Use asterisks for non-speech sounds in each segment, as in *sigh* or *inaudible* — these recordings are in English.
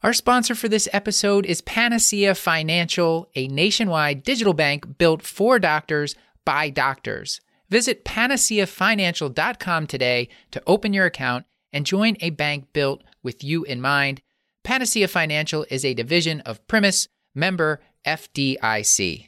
Our sponsor for this episode is Panacea Financial, a nationwide digital bank built for doctors by doctors. Visit panaceafinancial.com today to open your account and join a bank built with you in mind. Panacea Financial is a division of Primis, member FDIC.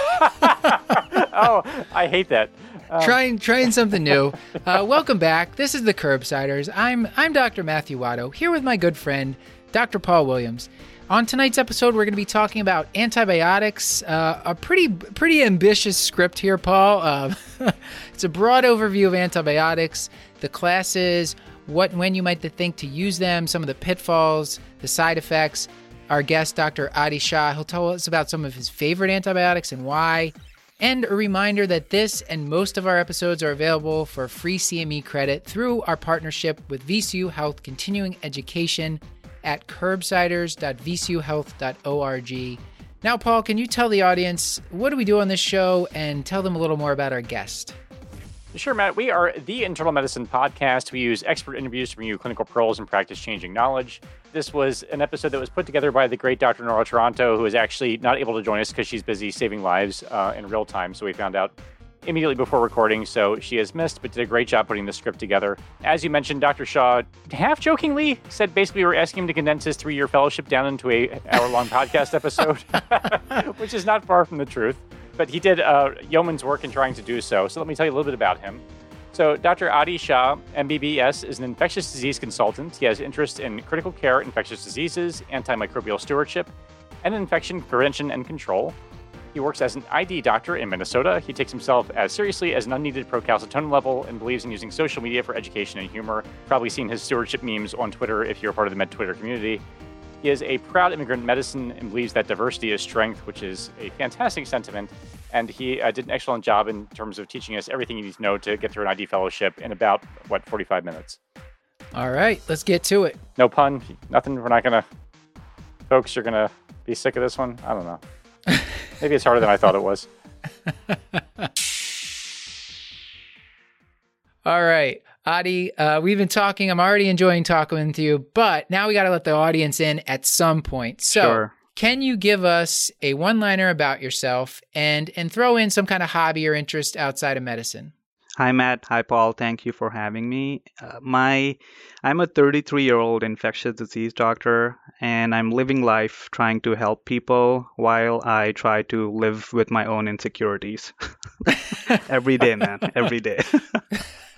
*laughs* oh, I hate that. Um, trying trying something new. Uh, welcome back. This is the Curbsiders. I'm I'm Dr. Matthew Watto here with my good friend Dr. Paul Williams. On tonight's episode, we're going to be talking about antibiotics. Uh, a pretty pretty ambitious script here, Paul. Uh, *laughs* it's a broad overview of antibiotics, the classes, what when you might think to use them, some of the pitfalls, the side effects. Our guest, Dr. Adi Shah, he'll tell us about some of his favorite antibiotics and why. And a reminder that this and most of our episodes are available for free CME credit through our partnership with VCU Health Continuing Education at curbsiders.vcuhealth.org. Now, Paul, can you tell the audience what do we do on this show and tell them a little more about our guest? Sure, Matt. We are the Internal Medicine Podcast. We use expert interviews to bring you clinical pearls and practice changing knowledge. This was an episode that was put together by the great Dr. Nora Taranto, who is actually not able to join us because she's busy saving lives uh, in real time. So we found out immediately before recording, so she has missed, but did a great job putting the script together. As you mentioned, Dr. Shah, half jokingly, said basically we were asking him to condense his three year fellowship down into a hour long *laughs* podcast episode, *laughs* which is not far from the truth but he did uh, yeoman's work in trying to do so. So let me tell you a little bit about him. So Dr. Adi Shah, MBBS, is an infectious disease consultant. He has interest in critical care, infectious diseases, antimicrobial stewardship, and infection prevention and control. He works as an ID doctor in Minnesota. He takes himself as seriously as an unneeded procalcitonin level and believes in using social media for education and humor. Probably seen his stewardship memes on Twitter if you're part of the Med Twitter community. He is a proud immigrant medicine and believes that diversity is strength, which is a fantastic sentiment. And he uh, did an excellent job in terms of teaching us everything you need to know to get through an ID fellowship in about, what, 45 minutes. All right, let's get to it. No pun, nothing. We're not going to, folks, you're going to be sick of this one. I don't know. *laughs* Maybe it's harder than I thought it was. *laughs* All right. Adi, uh, we've been talking. I'm already enjoying talking with you, but now we got to let the audience in at some point. So, sure. Can you give us a one-liner about yourself and and throw in some kind of hobby or interest outside of medicine? Hi Matt. Hi Paul. Thank you for having me. Uh, my, I'm a 33 year old infectious disease doctor, and I'm living life trying to help people while I try to live with my own insecurities. *laughs* Every day, man. Every day. *laughs*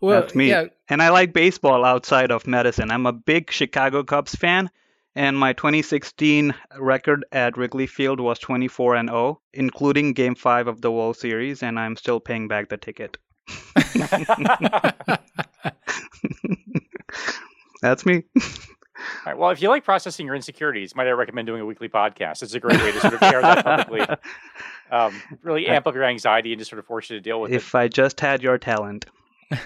well, That's me. Yeah. And I like baseball outside of medicine. I'm a big Chicago Cubs fan, and my 2016 record at Wrigley Field was 24 and 0, including Game 5 of the World Series, and I'm still paying back the ticket. *laughs* That's me. *laughs* All right. Well, if you like processing your insecurities, might I recommend doing a weekly podcast? It's a great way to sort of share that publicly. *laughs* Um, really amp up your anxiety and just sort of force you to deal with it. If I just had your talent. *laughs*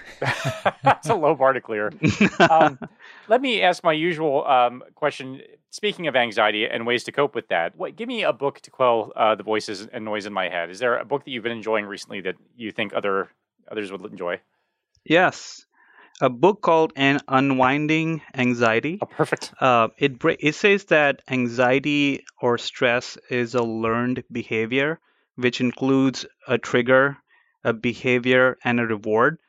It's a low bar to clear. Um, *laughs* let me ask my usual um, question. Speaking of anxiety and ways to cope with that, what, give me a book to quell uh, the voices and noise in my head. Is there a book that you've been enjoying recently that you think other others would enjoy? yes. A book called An Unwinding Anxiety. Oh, perfect. Uh, it it says that anxiety or stress is a learned behavior, which includes a trigger, a behavior, and a reward.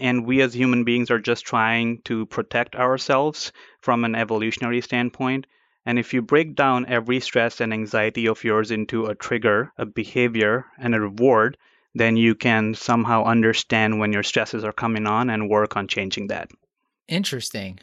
And we as human beings are just trying to protect ourselves from an evolutionary standpoint. And if you break down every stress and anxiety of yours into a trigger, a behavior, and a reward, then you can somehow understand when your stresses are coming on and work on changing that. Interesting.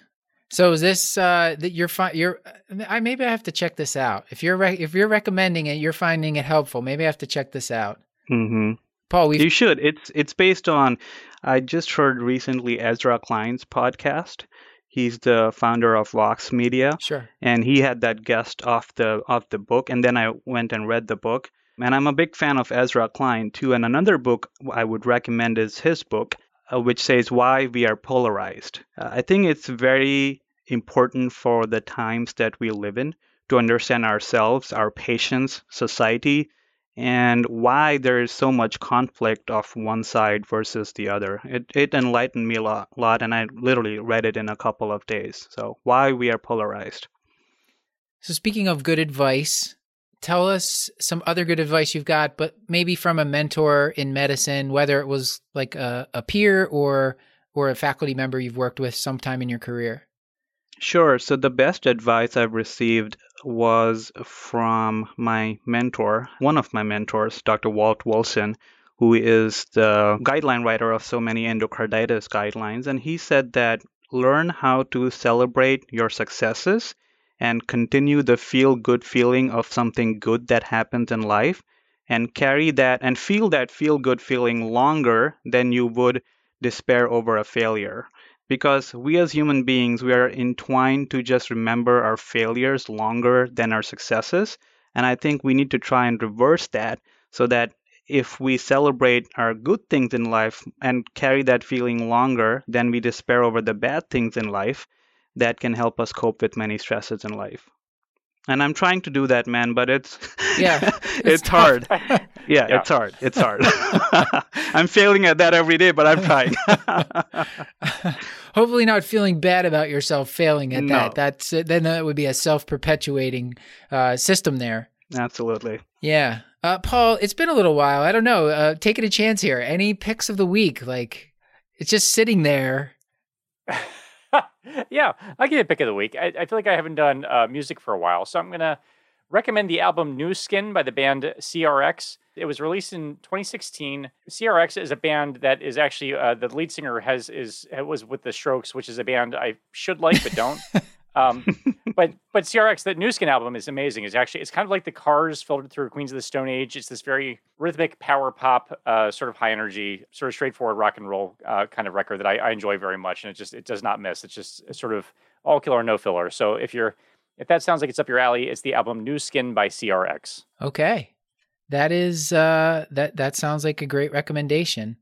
So is this uh that you're fi- you're I maybe I have to check this out. If you're re- if you're recommending it, you're finding it helpful. Maybe I have to check this out. hmm Paul, we You should. It's it's based on. I just heard recently Ezra Klein's podcast. He's the founder of Vox Media, sure. and he had that guest off the off the book. And then I went and read the book, and I'm a big fan of Ezra Klein too. And another book I would recommend is his book, uh, which says why we are polarized. Uh, I think it's very important for the times that we live in to understand ourselves, our patients, society, and why there is so much conflict of one side versus the other. It, it enlightened me a lot, lot, and I literally read it in a couple of days. So, why we are polarized. So, speaking of good advice, tell us some other good advice you've got, but maybe from a mentor in medicine, whether it was like a, a peer or or a faculty member you've worked with sometime in your career. Sure. So, the best advice I've received was from my mentor, one of my mentors, Dr. Walt Wilson, who is the guideline writer of so many endocarditis guidelines. And he said that learn how to celebrate your successes and continue the feel good feeling of something good that happens in life and carry that and feel that feel good feeling longer than you would despair over a failure because we as human beings we are entwined to just remember our failures longer than our successes. And i think we need to try and reverse that so that if we celebrate our good things in life and carry that feeling longer than we despair over the bad things in life that can help us cope with many stresses in life. And i'm trying to do that man but it's Yeah, *laughs* it's, *laughs* it's hard *laughs* yeah, Yeah. it's hard it's hard *laughs* i'm failing at that every day but i'm trying Hopefully, not feeling bad about yourself failing at No. that. That's then that would be a self perpetuating uh, system there. absolutely Yeah, uh, Paul, it's been a little while. I don't know. Uh, taking a chance here. Any picks of the week? Like it's just sitting there. yeah, I'll give you a pick of the week. I, I feel like I haven't done uh, music for a while, so I'm going to recommend the album New Skin by the band CRX. It was released in 2016. CRX is a band that is actually uh, the lead singer has is was with the Strokes, which is a band I should like but don't. *laughs* um, but but CRX, that New Skin album is amazing. It's actually it's kind of like the Cars filtered through Queens of the Stone Age. It's this very rhythmic power pop, uh, sort of high energy, sort of straightforward rock and roll uh, kind of record that I, I enjoy very much, and it just it does not miss. It's just sort of all killer no filler. So if you're if that sounds like it's up your alley, it's the album New Skin by CRX. Okay, that is uh, that that sounds like a great recommendation.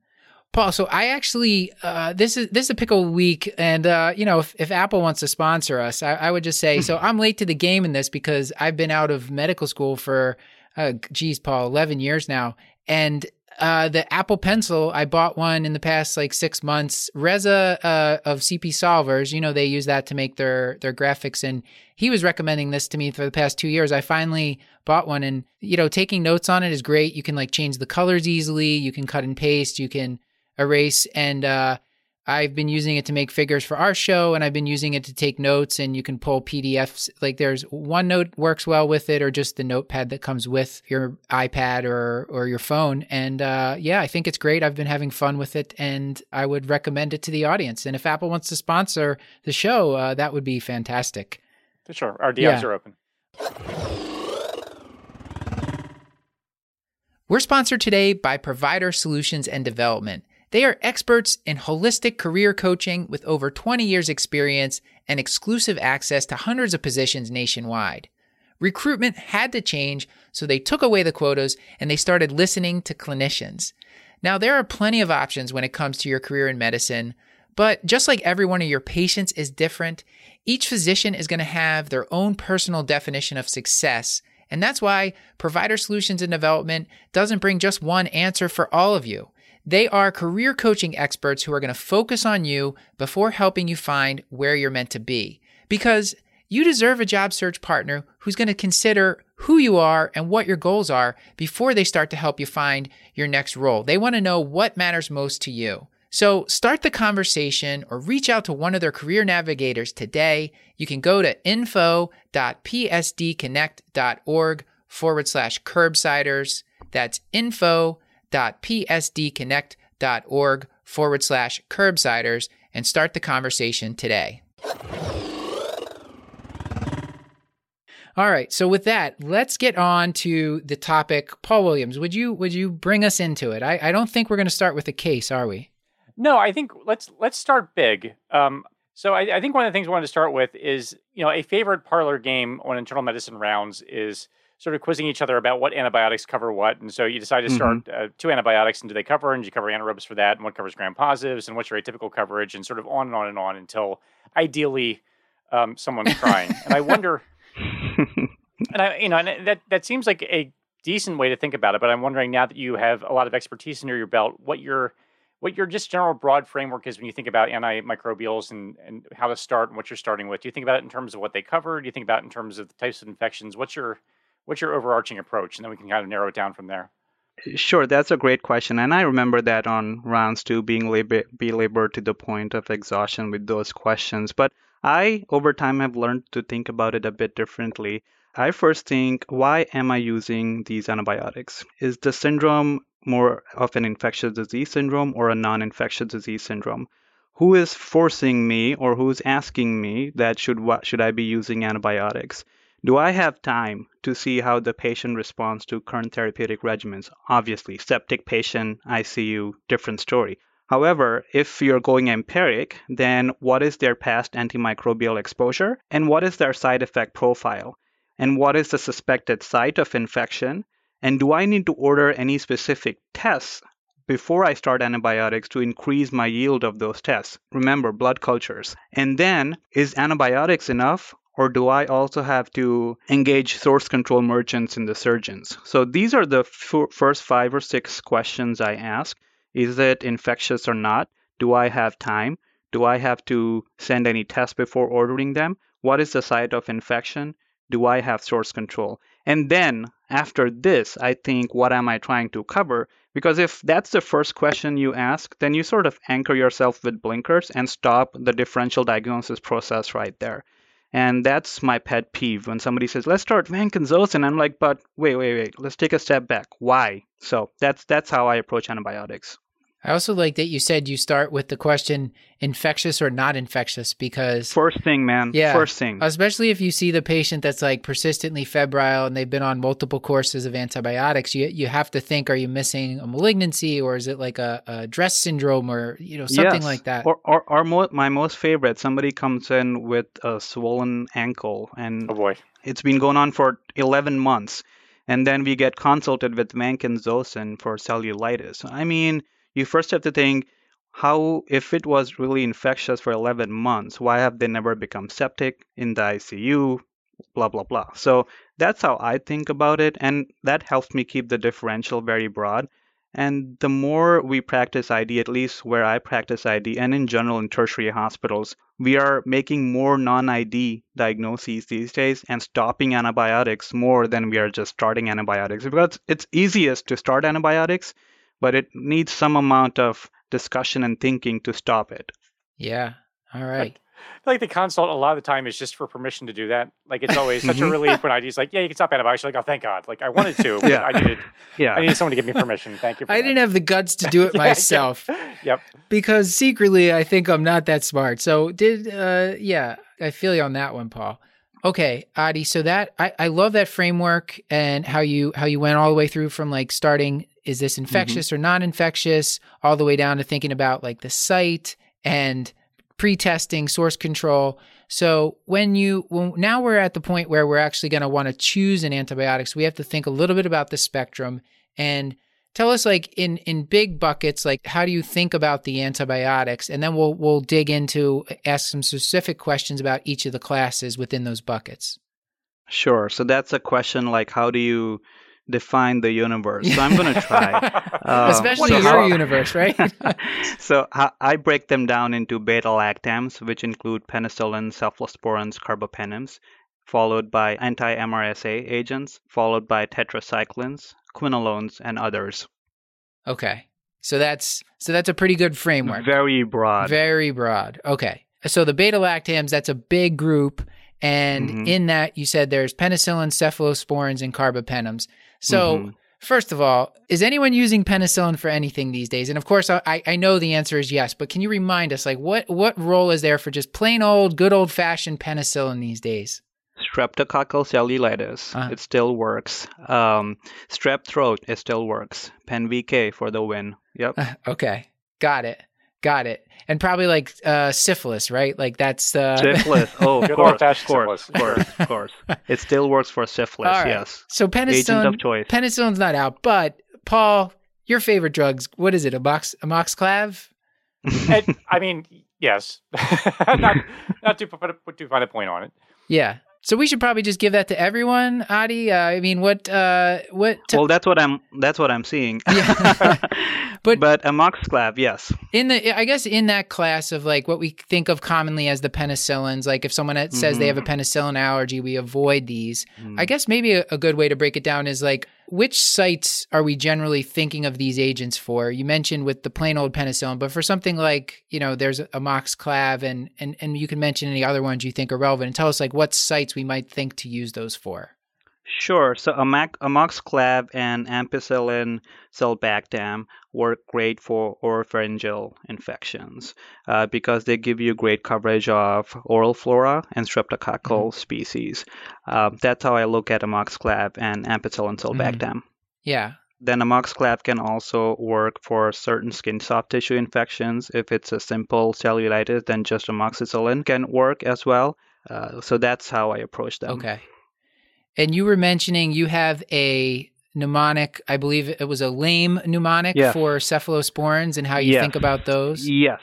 Paul, so I actually uh, this is this is a pickle week, and uh, you know if, if Apple wants to sponsor us, I, I would just say so. I'm late to the game in this because I've been out of medical school for, uh, geez, Paul, 11 years now, and uh, the Apple Pencil, I bought one in the past like six months. Reza uh, of CP Solvers, you know, they use that to make their their graphics, and he was recommending this to me for the past two years. I finally bought one, and you know, taking notes on it is great. You can like change the colors easily. You can cut and paste. You can erase, and uh, I've been using it to make figures for our show, and I've been using it to take notes. And you can pull PDFs. Like there's OneNote works well with it, or just the notepad that comes with your iPad or or your phone. And uh, yeah, I think it's great. I've been having fun with it, and I would recommend it to the audience. And if Apple wants to sponsor the show, uh, that would be fantastic. For sure, our DMs Yeah. are open. We're sponsored today by Provider Solutions and Development. They are experts in holistic career coaching with over 20 years' experience and exclusive access to hundreds of positions nationwide. Recruitment had to change, so they took away the quotas and they started listening to clinicians. Now, there are plenty of options when it comes to your career in medicine, but just like every one of your patients is different, each physician is going to have their own personal definition of success. And that's why Provider Solutions and Development doesn't bring just one answer for all of you. They are career coaching experts who are going to focus on you before helping you find where you're meant to be. Because you deserve a job search partner who's going to consider who you are and what your goals are before they start to help you find your next role. They want to know what matters most to you. So start the conversation or reach out to one of their career navigators today. You can go to info.psdconnect.org forward slash curbsiders. That's info.psdconnect.org forward slash curbsiders and start the conversation today. All right. So with that, let's get on to the topic. Paul Williams, would you would you bring us into it? I, I don't think we're going to start with a case, are we? No, I think let's let's start big. Um, so I, I, think one of the things we want to start with is you know a favorite parlor game on internal medicine rounds is sort of quizzing each other about what antibiotics cover what. And so you decide to start mm-hmm. uh, two antibiotics and do they cover and do you cover anaerobes for that and what covers gram positives and what's your atypical coverage and sort of on and on and on until ideally um, someone's crying. and I wonder, *laughs* and I, you know, and that, that seems like a decent way to think about it, but I'm wondering now that you have a lot of expertise under your belt, what your what your just general broad framework is when you think about antimicrobials and, and how to start and what you're starting with. Do you think about it in terms of what they cover? Do you think about it in terms of the types of infections? What's your what's your overarching approach? And then we can kind of narrow it down from there. Sure, that's a great question. And I remember that on rounds two being labor- be labored to the point of exhaustion with those questions. But I, over time, have learned to think about it a bit differently. I first think, why am I using these antibiotics? Is the syndrome more of an infectious disease syndrome or a non infectious disease syndrome? Who is forcing me or who's asking me that should what should I be using antibiotics? Do I have time to see how the patient responds to current therapeutic regimens? Obviously, septic patient, ICU, different story. However, if you're going empiric, then what is their past antimicrobial exposure and what is their side effect profile? And what is the suspected site of infection? And do I need to order any specific tests before I start antibiotics to increase my yield of those tests? Remember, blood cultures. And then, is antibiotics enough or do I also have to engage source control merchants in the surgeons? So these are the f- first five or six questions I ask. Is it infectious or not? Do I have time? Do I have to send any tests before ordering them? What is the site of infection? Do I have source control? And then after this, I think, what am I trying to cover? Because if that's the first question you ask, then you sort of anchor yourself with blinkers and stop the differential diagnosis process right there. And that's my pet peeve when somebody says, let's start vancomycin. I'm like, but wait, wait, wait, let's take a step back. Why? So that's that's how I approach antibiotics. I also like that you said you start with the question infectious or not infectious because first thing, man. Yeah. First thing. Especially if you see the patient that's like persistently febrile and they've been on multiple courses of antibiotics, you you have to think are you missing a malignancy or is it like a, a DRESS syndrome or you know something yes. like that. Or or, or mo- my most favorite, somebody comes in with a swollen ankle and oh boy. it's been going on for 11 months and then we get consulted with vancomycin for cellulitis. I mean, you first have to think how if it was really infectious for 11 months why have they never become septic in the icu blah blah blah. So that's how i think about it and that helps me keep the differential very broad. And the more we practice id at least where i practice id and in general in tertiary hospitals we are making more non-id diagnoses these days and stopping antibiotics more than we are just starting antibiotics. Because it's easiest to start antibiotics but it needs some amount of discussion and thinking to stop it. Yeah. All right. I feel like the consult a lot of the time is just for permission to do that. Like it's always such a *laughs* relief when ID's like, yeah, you can stop antibiotics. You're like, oh, thank God. Like I wanted to, yeah. I needed, *laughs* yeah, I needed someone to give me permission. Thank you. I that. didn't have the guts to do it *laughs* myself. yep. Because secretly, I think I'm not that smart. So did, uh, yeah, I feel you on that one, Paul. Okay, Adi. So that I, I love that framework and how you how you went all the way through from like starting is this mm-hmm. infectious mm-hmm. or non-infectious? All the way down to thinking about like the site and pre-testing source control. So when you now we're at the point where we're actually going to want to choose an antibiotic so we have to think a little bit about the spectrum. And tell us like in in big buckets like how do you think about the antibiotics? And then we'll we'll dig into ask some specific questions about each of the classes within those buckets. Sure. So that's a question like how do you define the universe so i'm going *laughs* to try um, especially so your how, universe right *laughs* so i break them down into beta lactams which include penicillin cephalosporins carbapenems followed by anti-mrsa agents followed by tetracyclines quinolones, and others. Okay. So that's so that's a pretty good framework. Very broad. Very broad. Okay. So the beta lactams, that's a big group. And mm-hmm. in that, you said there's penicillin, cephalosporins, and carbapenems. So, mm-hmm. first of all, is anyone using penicillin for anything these days? And of course, I, I know the answer is yes, but can you remind us, like, what, what role is there for just plain old, good old fashioned penicillin these days? Streptococcal cellulitis, Uh-huh. it still works. Um, strep throat, it still works. Pen VK for the win. Yep. *laughs* Okay, got it, got it. And probably like uh, syphilis, right? Like that's uh, Syphilis. *laughs* Oh, of Good course, of course, of course, of *laughs* course. It still works for syphilis. All right. Yes. So penicillin, of choice. penicillin's not out, but Paul, your favorite drugs? What is it? A Amox, amoxiclav? And, I mean, yes. *laughs* not not to put, put too fine a point on it. Yeah. So we should probably just give that to everyone, Adi. Uh, I mean, what? Uh, what? t- well, that's what I'm. That's what I'm seeing. Yeah. *laughs* But- but amoxiclav, yes. in the, I guess in that class of like what we think of commonly as the penicillins, like if someone says they have a penicillin allergy, we avoid these. Mm. I guess maybe a, a good way to break it down is like which sites are we generally thinking of these agents for? You mentioned with the plain old penicillin, but for something like you know there's amoxiclav and and and you can mention any other ones you think are relevant and tell us like what sites we might think to use those for. Sure. So amox- amoxiclav and ampicillin sulbactam work great for oropharyngeal infections uh, because they give you great coverage of oral flora and streptococcal species. Uh, that's how I look at amoxiclav and ampicillin sulbactam. Yeah. Then amoxiclav can also work for certain skin soft tissue infections. If it's a simple cellulitis, then just amoxicillin can work as well. Uh, so that's how I approach them. Okay. And you were mentioning you have a mnemonic, I believe it was a lame mnemonic for cephalosporins and how you Yes. think about those. Yes.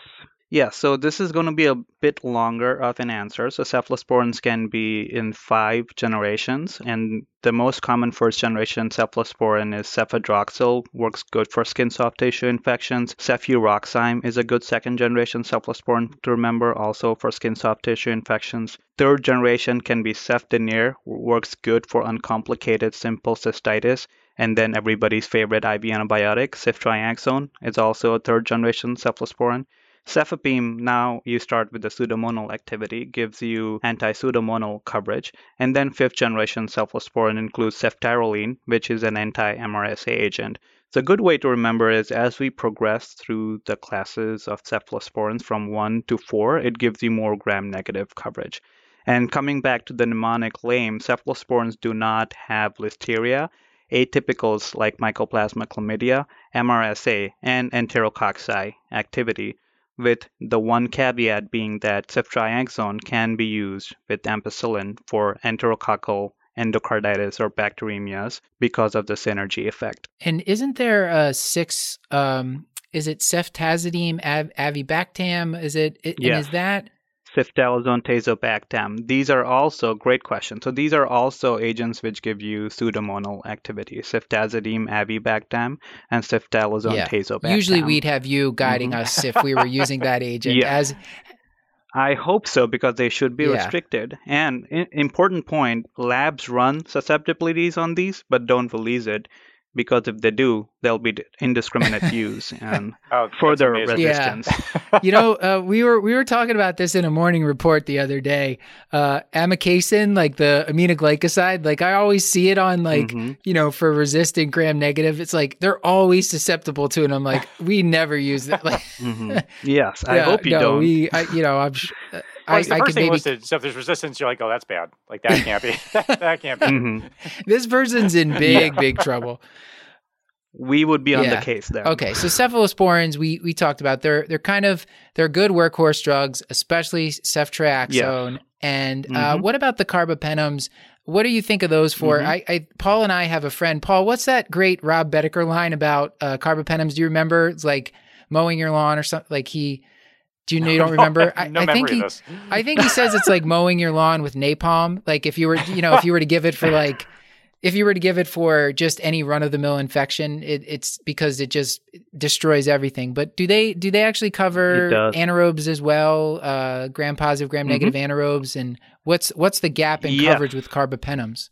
Yes. So this is going to be a bit longer of an answer. So cephalosporins can be in five generations, and the most common first generation cephalosporin is cefadroxil, works good for skin soft tissue infections. Cefuroxime is a good second generation cephalosporin to remember, also for skin soft tissue infections. Third generation can be cefdinir, works good for uncomplicated simple cystitis. And then everybody's favorite IV antibiotic, ceftriaxone, is also a third generation cephalosporin. Cefepime, now you start with the pseudomonal activity, gives you anti-pseudomonal coverage. And then fifth generation cephalosporin includes ceftaroline, which is an anti-MRSA agent. So a good way to remember is as we progress through the classes of cephalosporins from 1 to 4, it gives you more gram-negative coverage. And coming back to the mnemonic lame, cephalosporins do not have listeria, atypicals like Mycoplasma chlamydia, MRSA, and enterococci activity, with the one caveat being that ceftriaxone can be used with ampicillin for enterococcal endocarditis or bacteremias because of the synergy effect. And isn't there a six? Um, is it ceftazidime, av- avibactam? Is it? it and is that? Ceftolozane, tazobactam. These are also great questions. So these are also agents which give you pseudomonal activity. Ceftazidime, avibactam, and ceftolozane, Yeah. tazobactam. Usually we'd have you guiding Mhm. us if we were using that *laughs* agent. Yeah. As I hope so because they should be Yeah. restricted. And important point, labs run susceptibilities on these but don't release it because if they do, there'll be indiscriminate *laughs* use and *laughs* Oh, further amazing. Yeah. resistance. *laughs* you know, uh, we were we were talking about this in a morning report the other day. Uh, amikacin, like the aminoglycoside, like I always see it on like Mhm. you know for resistant gram negative. It's like they're always susceptible to it. And I'm like, we never use it. Like, Mhm. Yes, I yeah, hope you no, don't. We, I, you know, I'm. Sh- Well, I, the I first could thing maybe listed. So if there's resistance, you're like, oh, that's bad. Like that *laughs* can't be. *laughs* that can't be. Mhm. *laughs* this person's in big big trouble. We would be on Yeah. the case there. Okay, so cephalosporins we we talked about. They're they're kind of they're good workhorse drugs, especially ceftriaxone. And uh, Mhm. what about the carbapenems? What do you think of those for? Mhm. I, I Paul and I have a friend. Paul, what's that great Rob Bedecker line about uh, carbapenems? Do you remember? It's like mowing your lawn or something. Like he, do you know? You don't remember? I, *laughs* no I memory think he. I think he says it's like mowing your lawn with napalm. Like if you were, you know, if you were to give it for *laughs* like, if you were to give it for just any run of the mill infection, it, it's because it just destroys everything. But do they do they actually cover anaerobes as well, uh, gram positive, gram negative anaerobes, and what's what's the gap in Yes. coverage with carbapenems?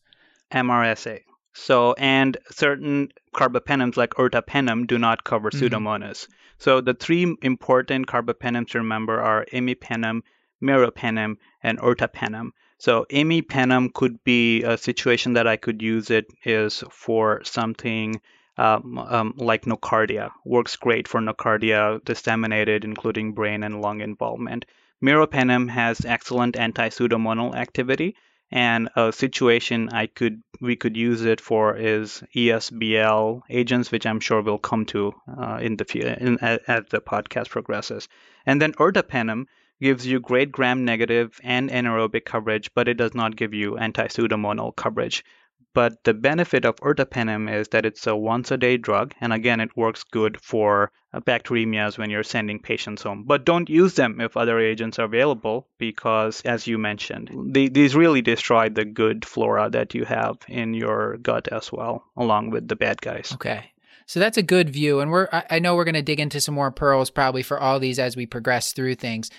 MRSA. So, and certain carbapenems like ertapenem do not cover Mhm. Pseudomonas. So, the three important carbapenems to remember are imipenem, meropenem, and ertapenem. So, imipenem could be a situation that I could use it is for something um, um, like nocardia. Works great for nocardia disseminated, including brain and lung involvement. Meropenem has excellent anti-pseudomonal activity, And a situation I could we could use it for is ESBL agents, which I'm sure we'll come to uh, in the in, as the podcast progresses. And then ertapenem gives you great gram-negative and anaerobic coverage, but it does not give you anti-pseudomonal coverage. But the benefit of ertapenem is that it's a once a day drug, and again, it works good for uh, bacteremias when you're sending patients home. But don't use them if other agents are available because, as you mentioned, they, these really destroy the good flora that you have in your gut as well, along with the bad guys. Okay. So that's a good view. And we're, I know we're going to dig into some more pearls probably for all these as we progress through things.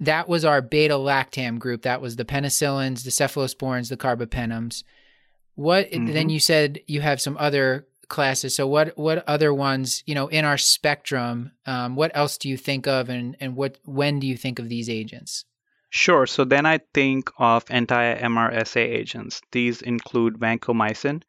That was our beta lactam group. That was the penicillins, the cephalosporins, the carbapenems. What mm-hmm. then you said you have some other classes. So what what other ones, you know, in our spectrum, um, what else do you think of and, and what when do you think of these agents? Sure. So then I think of anti-MRSA agents. These include vancomycin,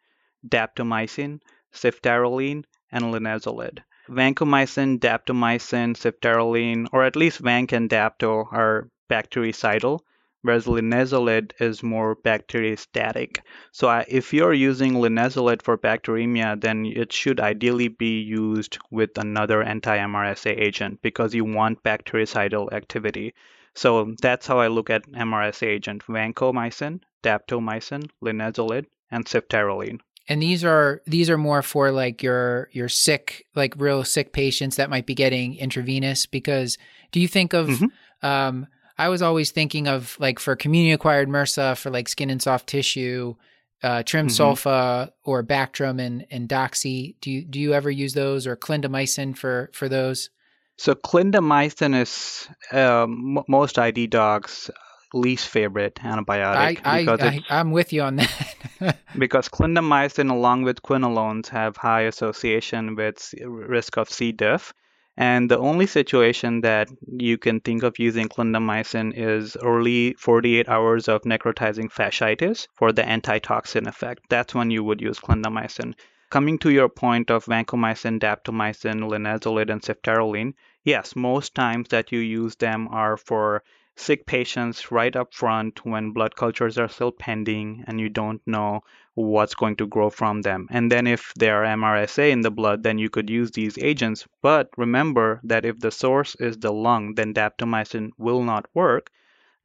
daptomycin, ceftaroline, and linezolid. Vancomycin, daptomycin, ceftaroline, or at least vanc and dapto are bactericidal, whereas linezolid is more bacteriostatic. So uh, if you're using linezolid for bacteremia, then it should ideally be used with another anti-MRSA agent because you want bactericidal activity. So that's how I look at MRSA agent, vancomycin, daptomycin, linezolid, and ceftaroline. And these are these are more for like your your sick, like real sick patients that might be getting intravenous. Because do you think of mm-hmm. um, I was always thinking of like for community acquired MRSA for like skin and soft tissue, uh, trim mm-hmm. sulfa or Bactrim and, and Doxy. Do you do you ever use those or clindamycin for for those? So clindamycin is um, most ID dogs least favorite antibiotic. I, because I, it, I, am with you on that. *laughs* because clindamycin, along with quinolones, have high association with risk of C. diff. And the only situation that you can think of using clindamycin is early 48 hours of necrotizing fasciitis for the antitoxin effect. That's when you would use clindamycin. Coming to your point of vancomycin, daptomycin, linezolid, and ceftaroline, yes, most times that you use them are for sick patients right up front when blood cultures are still pending and you don't know what's going to grow from them. And then if there are MRSA in the blood, then you could use these agents. But remember that if the source is the lung, then daptomycin will not work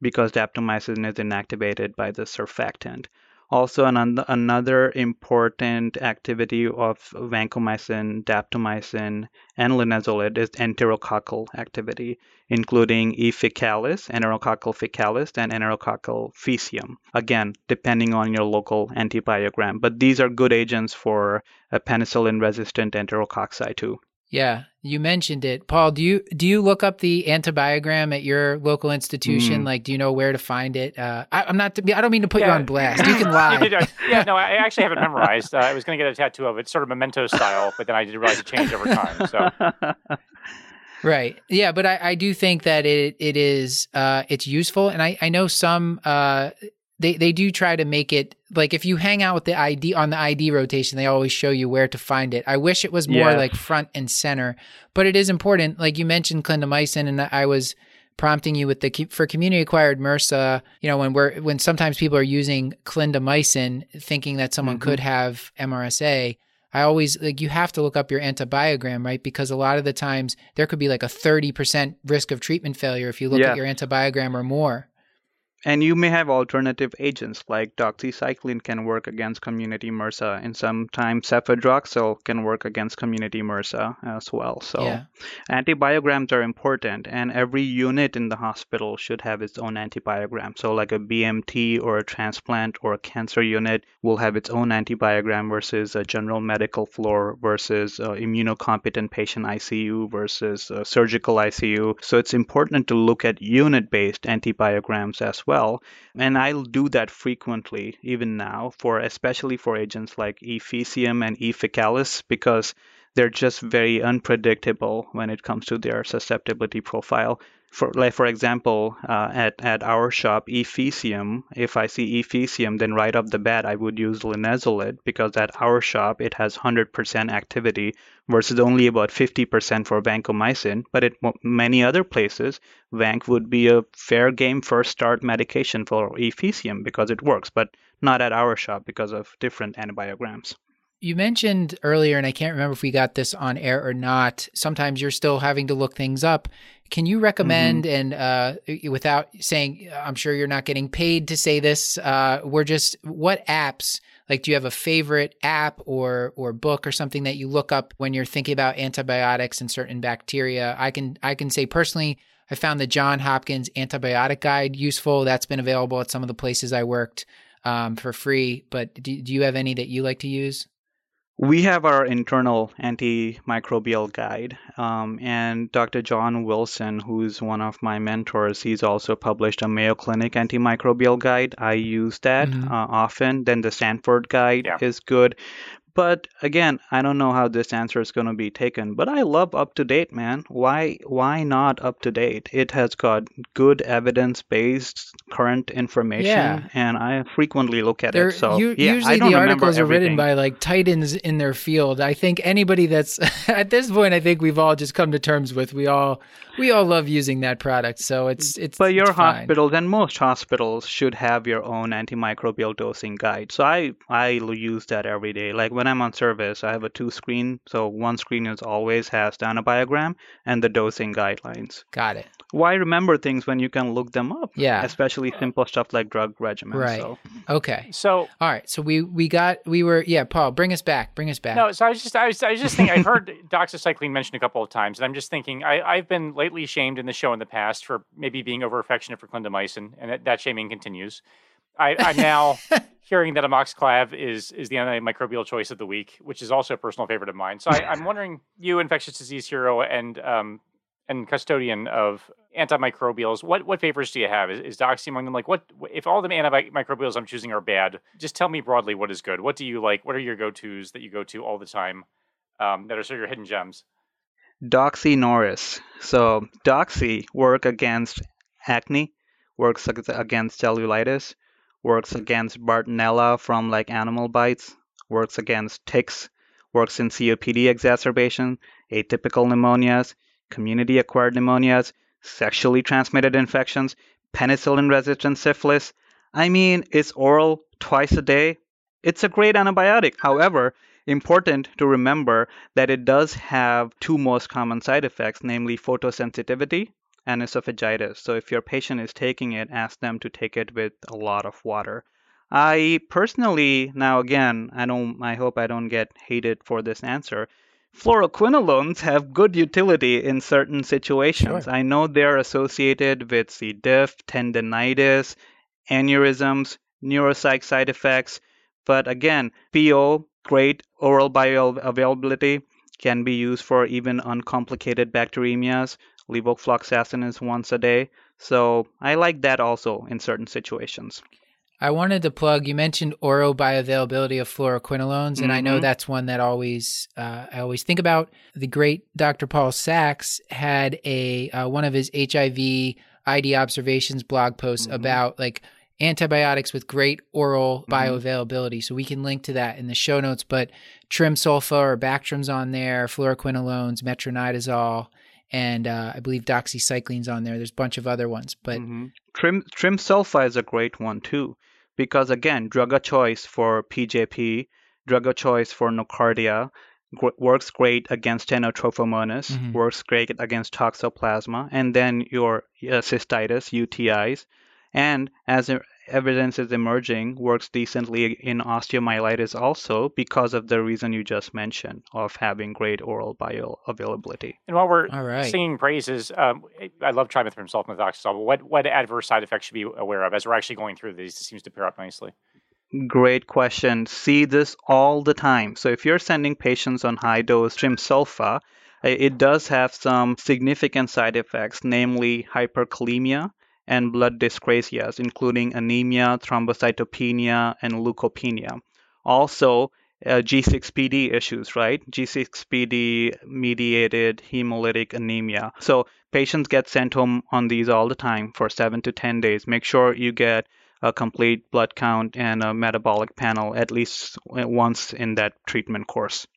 because daptomycin is inactivated by the surfactant. Also, an, another important activity of vancomycin, daptomycin, and linezolid is enterococcal activity, including E. faecalis, Enterococcal faecalis, and Enterococcal faecium. Again, depending on your local antibiogram, but these are good agents for penicillin-resistant enterococci too. Yeah, you mentioned it, Paul. Do you do you look up the antibiogram at your local institution? Mm. Like, do you know where to find it? Uh, I, am not. To be, I don't mean to put yeah. you on blast. *laughs* You can lie. you did, yeah, no, I actually have it memorized. Uh, I was going to get a tattoo of it, sort of memento style, but then I didn't realize it changed over time. So. *laughs* Right. Yeah, but I, I do think that it it is uh, it's useful, and I I know some uh, they they do try to make it like if you hang out with the ID on the ID rotation, they always show you where to find it. I wish it was more yeah. like front and center, but it is important. Like you mentioned clindamycin, and I was prompting you with the for community acquired MRSA. You know, when we're when sometimes people are using clindamycin, thinking that someone mm-hmm. could have MRSA. I always like you have to look up your antibiogram, right? Because a lot of the times there could be like a 30% risk of treatment failure if you look yeah. at your antibiogram or more. And you may have alternative agents like doxycycline can work against community MRSA, and sometimes cefadroxil can work against community MRSA as well. So yeah. antibiograms are important, and every unit in the hospital should have its own antibiogram. So like a BMT or a transplant or a cancer unit will have its own antibiogram versus a general medical floor versus uh, immunocompetent patient ICU versus a surgical ICU. So it's important to look at unit-based antibiograms as well. And I'll do that frequently, even now, for especially for agents like E. faecium and E. faecalis, because they're just very unpredictable when it comes to their susceptibility profile. For like for example, uh, at at our shop, Ephesium. If I see Ephesium, then right off the bat I would use linezolid because at our shop it has 100% activity versus only about 50% for vancomycin. But at many other places, vanc would be a fair game first start medication for Ephesium because it works, but not at our shop because of different antibiograms. You mentioned earlier, and I can't remember if we got this on air or not. Sometimes you're still having to look things up. Can you recommend, mm-hmm. and uh, without saying, I'm sure you're not getting paid to say this, uh, we're just, what apps, like, do you have a favorite app or or book or something that you look up when you're thinking about antibiotics and certain bacteria? I can I can say personally, I found the John Hopkins Antibiotic Guide useful. That's been available at some of the places I worked um, for free. But do, do you have any that you like to use? We have our internal antimicrobial guide, um, and Dr. John Wilson, who's one of my mentors, he's also published a Mayo Clinic antimicrobial guide. I use that mm-hmm. uh, often. Then the Sanford guide yeah. is good. But again, I don't know how this answer is going to be taken. But I love up to date, man. Why why not up to date? It has got good evidence based current information, yeah. and I frequently look at They're, it. So you, yeah, usually the articles are written by like titans in their field. I think anybody that's *laughs* at this point, I think we've all just come to terms with. We all we all love using that product, so it's it's. But your it's hospitals and most hospitals should have your own antimicrobial dosing guide. So I I use that every day. Like when when I'm on service, I have a two screen. So one screen is always has the antibiogram and the dosing guidelines. Got it. Why remember things when you can look them up? Yeah. Especially simple stuff like drug regimens. Right. So. Okay. So all right. So we we got we were yeah Paul bring us back bring us back. No. So I was just I was I was just thinking I've heard *laughs* doxycycline mentioned a couple of times and I'm just thinking I I've been lately shamed in the show in the past for maybe being over affectionate for clindamycin and that, that shaming continues. I, I'm now *laughs* hearing that amoxiclav is is the antimicrobial choice of the week, which is also a personal favorite of mine. So I, am *laughs* wondering, you infectious disease hero and um, and custodian of antimicrobials, what what favorites do you have? Is, is doxy among them? Like, what if all the antimicrobials I'm choosing are bad? Just tell me broadly what is good. What do you like? What are your go tos that you go to all the time um, that are sort of your hidden gems? Doxy Norris. So doxy work against acne, works against cellulitis works against Bartonella from like animal bites, works against ticks, works in COPD exacerbation, atypical pneumonias, community acquired pneumonias, sexually transmitted infections, penicillin resistant syphilis. I mean, it's oral twice a day. It's a great antibiotic. However, important to remember that it does have two most common side effects, namely photosensitivity and esophagitis. So if your patient is taking it, ask them to take it with a lot of water. I personally, now again, I don't, I hope I don't get hated for this answer. Fluoroquinolones have good utility in certain situations. Sure. I know they're associated with C. diff, tendinitis, aneurysms, neuropsych side effects, but again, PO, great oral bioavailability, can be used for even uncomplicated bacteremias levofloxacin is once a day. So I like that also in certain situations. I wanted to plug. You mentioned oral bioavailability of fluoroquinolones, and mm-hmm. I know mm-hmm. that's one that always uh, I always think about. The great Dr. Paul Sax had a uh, one of his HIV ID observations blog posts mm-hmm. about like antibiotics with great oral mm-hmm. bioavailability. So we can link to that in the show notes. But trim Trimsulfa or Bactrim's on there, fluoroquinolones, metronidazole and uh, I believe doxycycline's on there. There's a bunch of other ones, but mm-hmm. trim trimsulfa is a great one too, because again, drug of choice for PJP, drug of choice for nocardia, g- works great against Stenotrophomonas, mm-hmm. works great against toxoplasma, and then your uh, cystitis, UTIs, and as a, evidence is emerging works decently in osteomyelitis also because of the reason you just mentioned of having great oral bioavailability. And while we're right. singing praises, um, I love trimethoprim sulfamethoxazole. What what adverse side effects should we be aware of as we're actually going through these? It seems to pair up nicely. Great question. See this all the time. So if you're sending patients on high dose trimsulfa, it does have some significant side effects, namely hyperkalemia, and blood dyscrasias, including anemia, thrombocytopenia, and leukopenia. Also, uh, G6PD issues, right? G6PD mediated hemolytic anemia. So patients get sent home on these all the time for seven to 10 days. Make sure you get a complete blood count and a metabolic panel at least once in that treatment course.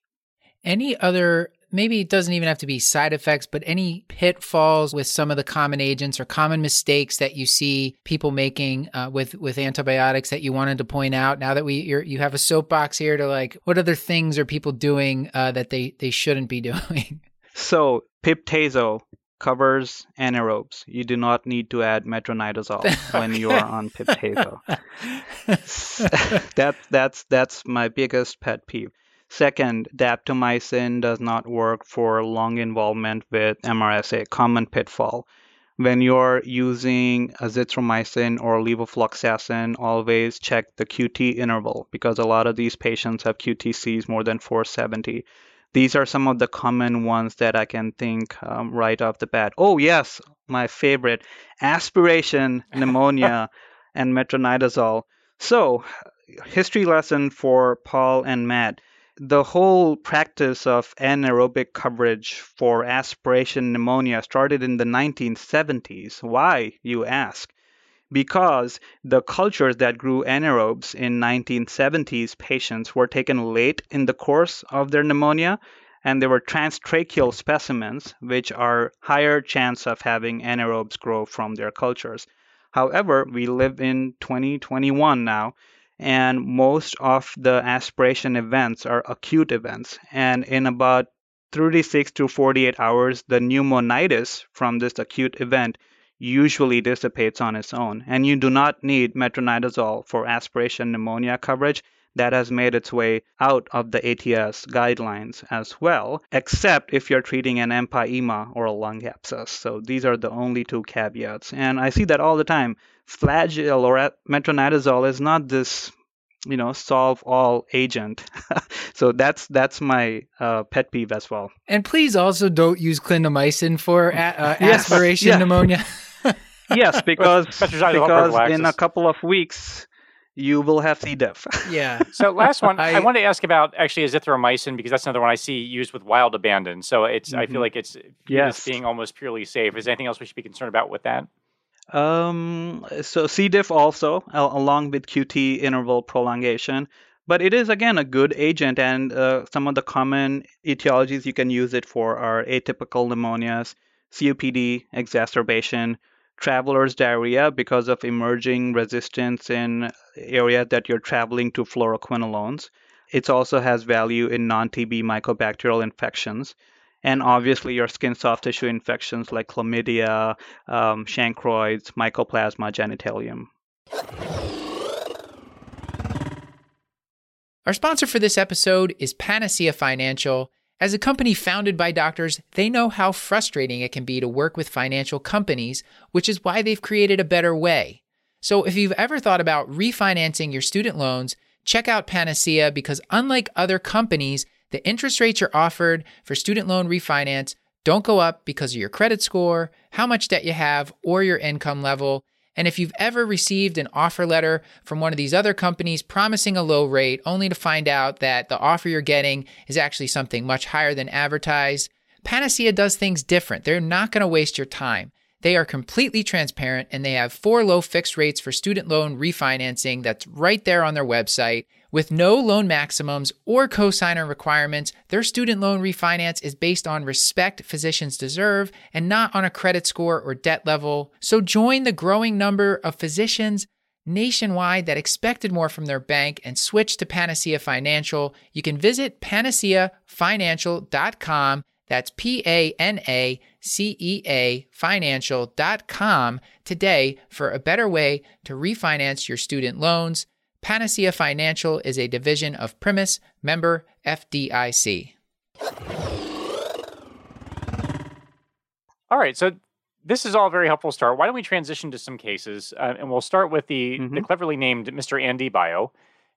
Any other maybe it doesn't even have to be side effects, but any pitfalls with some of the common agents or common mistakes that you see people making uh, with with antibiotics that you wanted to point out. Now that we you have a soapbox here to like, what other things are people doing uh, that they they shouldn't be *laughs* doing? So piptazo covers anaerobes. You do not need to add metronidazole *laughs* when you are on piptazo. *laughs* that, that's that's my biggest pet peeve. Second, daptomycin does not work for lung involvement with MRSA, common pitfall. When you're using azithromycin or levofloxacin, always check the QT interval because a lot of these patients have QTCs more than 470. These are some of the common ones that I can think um, right off the bat. Oh, yes, my favorite aspiration *laughs* pneumonia and metronidazole. So, history lesson for Paul and Matt the whole practice of anaerobic coverage for aspiration pneumonia started in the 1970s. Why, you ask? Because the cultures that grew anaerobes in 1970s patients were taken late in the course of their pneumonia and they were transtracheal specimens which are higher chance of having anaerobes grow from their cultures. However, we live in 2021 now and most of the aspiration events are acute events. And in about 36 to 48 hours, the pneumonitis from this acute event usually dissipates on its own. And you do not need metronidazole for aspiration pneumonia coverage. That has made its way out of the ATS guidelines as well, except if you're treating an empyema or a lung abscess. So these are the only two caveats. And I see that all the time flagyl or metronidazole is not this you know solve all agent *laughs* so that's that's my uh, pet peeve as well and please also don't use clindamycin for a- uh, *laughs* yes, aspiration yeah. pneumonia *laughs* yes because because in a couple of weeks you will have C. diff. yeah. *laughs* So last one, I, I want to ask about actually azithromycin because that's another one I see used with wild abandon. So it's mm-hmm. I feel mm-hmm. like it's yes. being almost purely safe. Is there anything else we should be concerned about with that? Um, so C. diff also, along with QT interval prolongation. But it is again a good agent, and uh, some of the common etiologies you can use it for are atypical pneumonias, COPD exacerbation, traveler's diarrhea because of emerging resistance in area that you're traveling to fluoroquinolones. It also has value in non TB mycobacterial infections and obviously your skin soft tissue infections like chlamydia, um, chancroids, mycoplasma genitalium. Our sponsor for this episode is Panacea Financial. As a company founded by doctors, they know how frustrating it can be to work with financial companies, which is why they've created a better way. So if you've ever thought about refinancing your student loans, check out Panacea because unlike other companies, the interest rates you're offered for student loan refinance don't go up because of your credit score, how much debt you have, or your income level. And if you've ever received an offer letter from one of these other companies promising a low rate, only to find out that the offer you're getting is actually something much higher than advertised, Panacea does things different. They're not going to waste your time. They are completely transparent and they have four low fixed rates for student loan refinancing that's right there on their website. With no loan maximums or cosigner requirements, their student loan refinance is based on respect physicians deserve and not on a credit score or debt level. So join the growing number of physicians nationwide that expected more from their bank and switch to Panacea Financial. You can visit panaceafinancial.com. That's P A N A C E A financial.com today for a better way to refinance your student loans. Panacea Financial is a division of Primis, member FDIC. All right, so this is all very helpful start. Why don't we transition to some cases? Uh, and we'll start with the, mm-hmm. the cleverly named Mr. Andy Bio,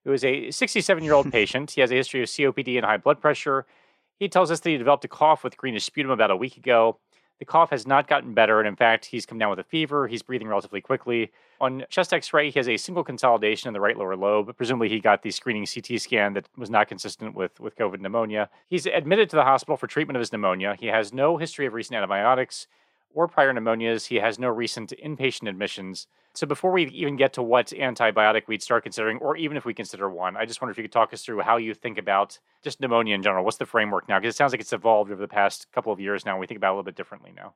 who is a 67 year old *laughs* patient. He has a history of COPD and high blood pressure. He tells us that he developed a cough with greenish sputum about a week ago. The cough has not gotten better, and in fact, he's come down with a fever. He's breathing relatively quickly. On chest x ray, he has a single consolidation in the right lower lobe. Presumably, he got the screening CT scan that was not consistent with, with COVID pneumonia. He's admitted to the hospital for treatment of his pneumonia. He has no history of recent antibiotics or prior pneumonias. He has no recent inpatient admissions. So before we even get to what antibiotic we'd start considering, or even if we consider one, I just wonder if you could talk us through how you think about just pneumonia in general. What's the framework now? Because it sounds like it's evolved over the past couple of years now. And We think about it a little bit differently now.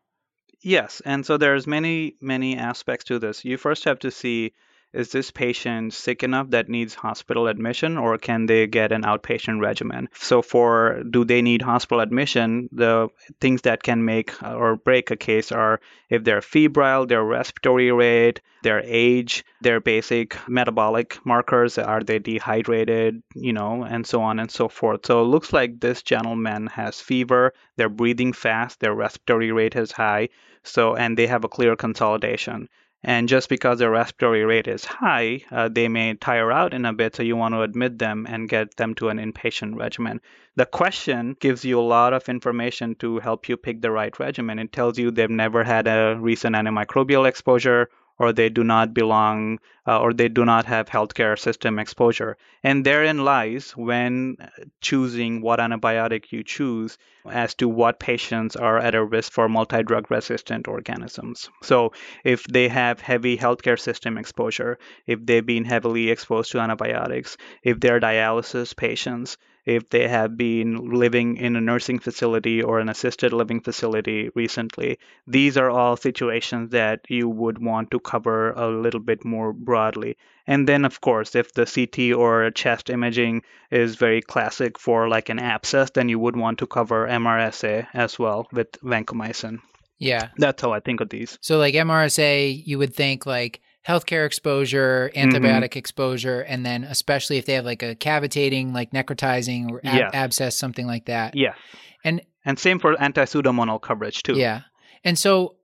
Yes, and so there's many many aspects to this. You first have to see is this patient sick enough that needs hospital admission or can they get an outpatient regimen? So for do they need hospital admission the things that can make or break a case are if they're febrile their respiratory rate their age their basic metabolic markers are they dehydrated you know and so on and so forth. So it looks like this gentleman has fever they're breathing fast their respiratory rate is high so and they have a clear consolidation and just because their respiratory rate is high, uh, they may tire out in a bit, so you want to admit them and get them to an inpatient regimen. The question gives you a lot of information to help you pick the right regimen. It tells you they've never had a recent antimicrobial exposure or they do not belong uh, or they do not have healthcare system exposure. And therein lies when choosing what antibiotic you choose as to what patients are at a risk for multi drug resistant organisms. So, if they have heavy healthcare system exposure, if they've been heavily exposed to antibiotics, if they're dialysis patients, if they have been living in a nursing facility or an assisted living facility recently. These are all situations that you would want to cover a little bit more broadly. And then, of course, if the CT or chest imaging is very classic for like an abscess, then you would want to cover MRSA as well with vancomycin. Yeah. That's how I think of these. So, like MRSA, you would think like healthcare exposure, Mm-hmm. antibiotic exposure, and then especially if they have like a cavitating, like necrotizing or ab- Yeah. abscess, something like that. Yes. And And same for anti-pseudomonal coverage too. yeah. And so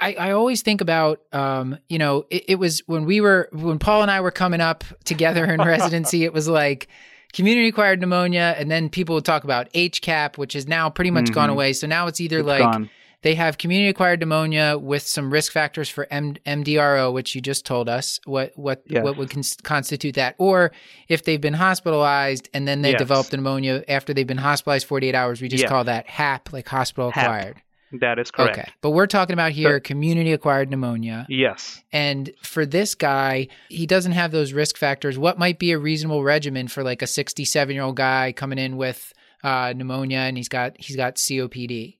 I, I always think about, um, you know, it, it was when we were, when Paul and I were coming up together in *laughs* residency, it was like community acquired pneumonia. And then people would talk about HCAP, which is now pretty much gone Mhm. away. So now it's either It's like, gone. They have community acquired pneumonia with some risk factors for M- MDRO, which you just told us what what what would cons- constitute that, or if they've been hospitalized and then they Yes. developed pneumonia after they've been hospitalized 48 hours, we just call that HAP, like hospital HAP. acquired. That is correct. Okay, but we're talking about here So- community acquired pneumonia, Yes. and for this guy, he doesn't have those risk factors. What might be a reasonable regimen for like a 67 year old guy coming in with uh, pneumonia and he's got he's got COPD?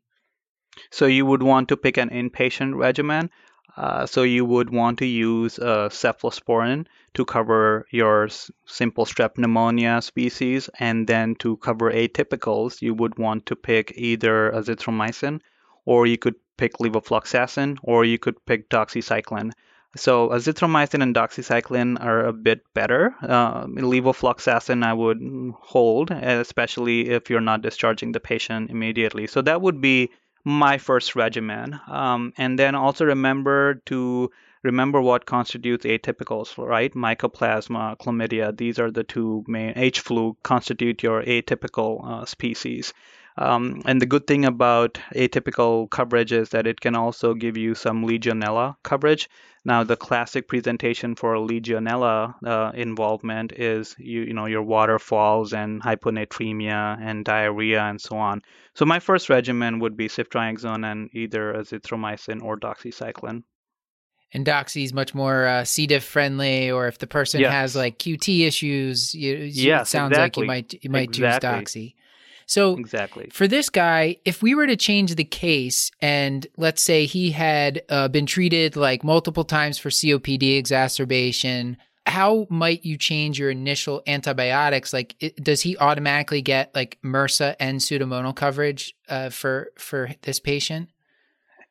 So you would want to pick an inpatient regimen. Uh, so you would want to use uh, cephalosporin to cover your simple strep pneumonia species, and then to cover atypicals, you would want to pick either azithromycin, or you could pick levofloxacin, or you could pick doxycycline. So azithromycin and doxycycline are a bit better. Uh, levofloxacin I would hold, especially if you're not discharging the patient immediately. So that would be my first regimen. Um, and then also remember to remember what constitutes atypicals, right? Mycoplasma, chlamydia, these are the two main. H flu constitute your atypical uh, species. Um, and the good thing about atypical coverage is that it can also give you some Legionella coverage. Now, the classic presentation for Legionella uh, involvement is you, you know your waterfalls and hyponatremia and diarrhea and so on. So my first regimen would be ceftriaxone and either azithromycin or doxycycline. and Doxy is much more uh, C. diff friendly, or if the person Yes. has like QT issues, you, you- it Yes, sounds like you might you might choose Exactly. Doxy. So Exactly. for this guy, if we were to change the case and let's say he had uh, been treated like multiple times for COPD exacerbation, how might you change your initial antibiotics? Like, it, does he automatically get like MRSA and pseudomonal coverage uh, for for this patient?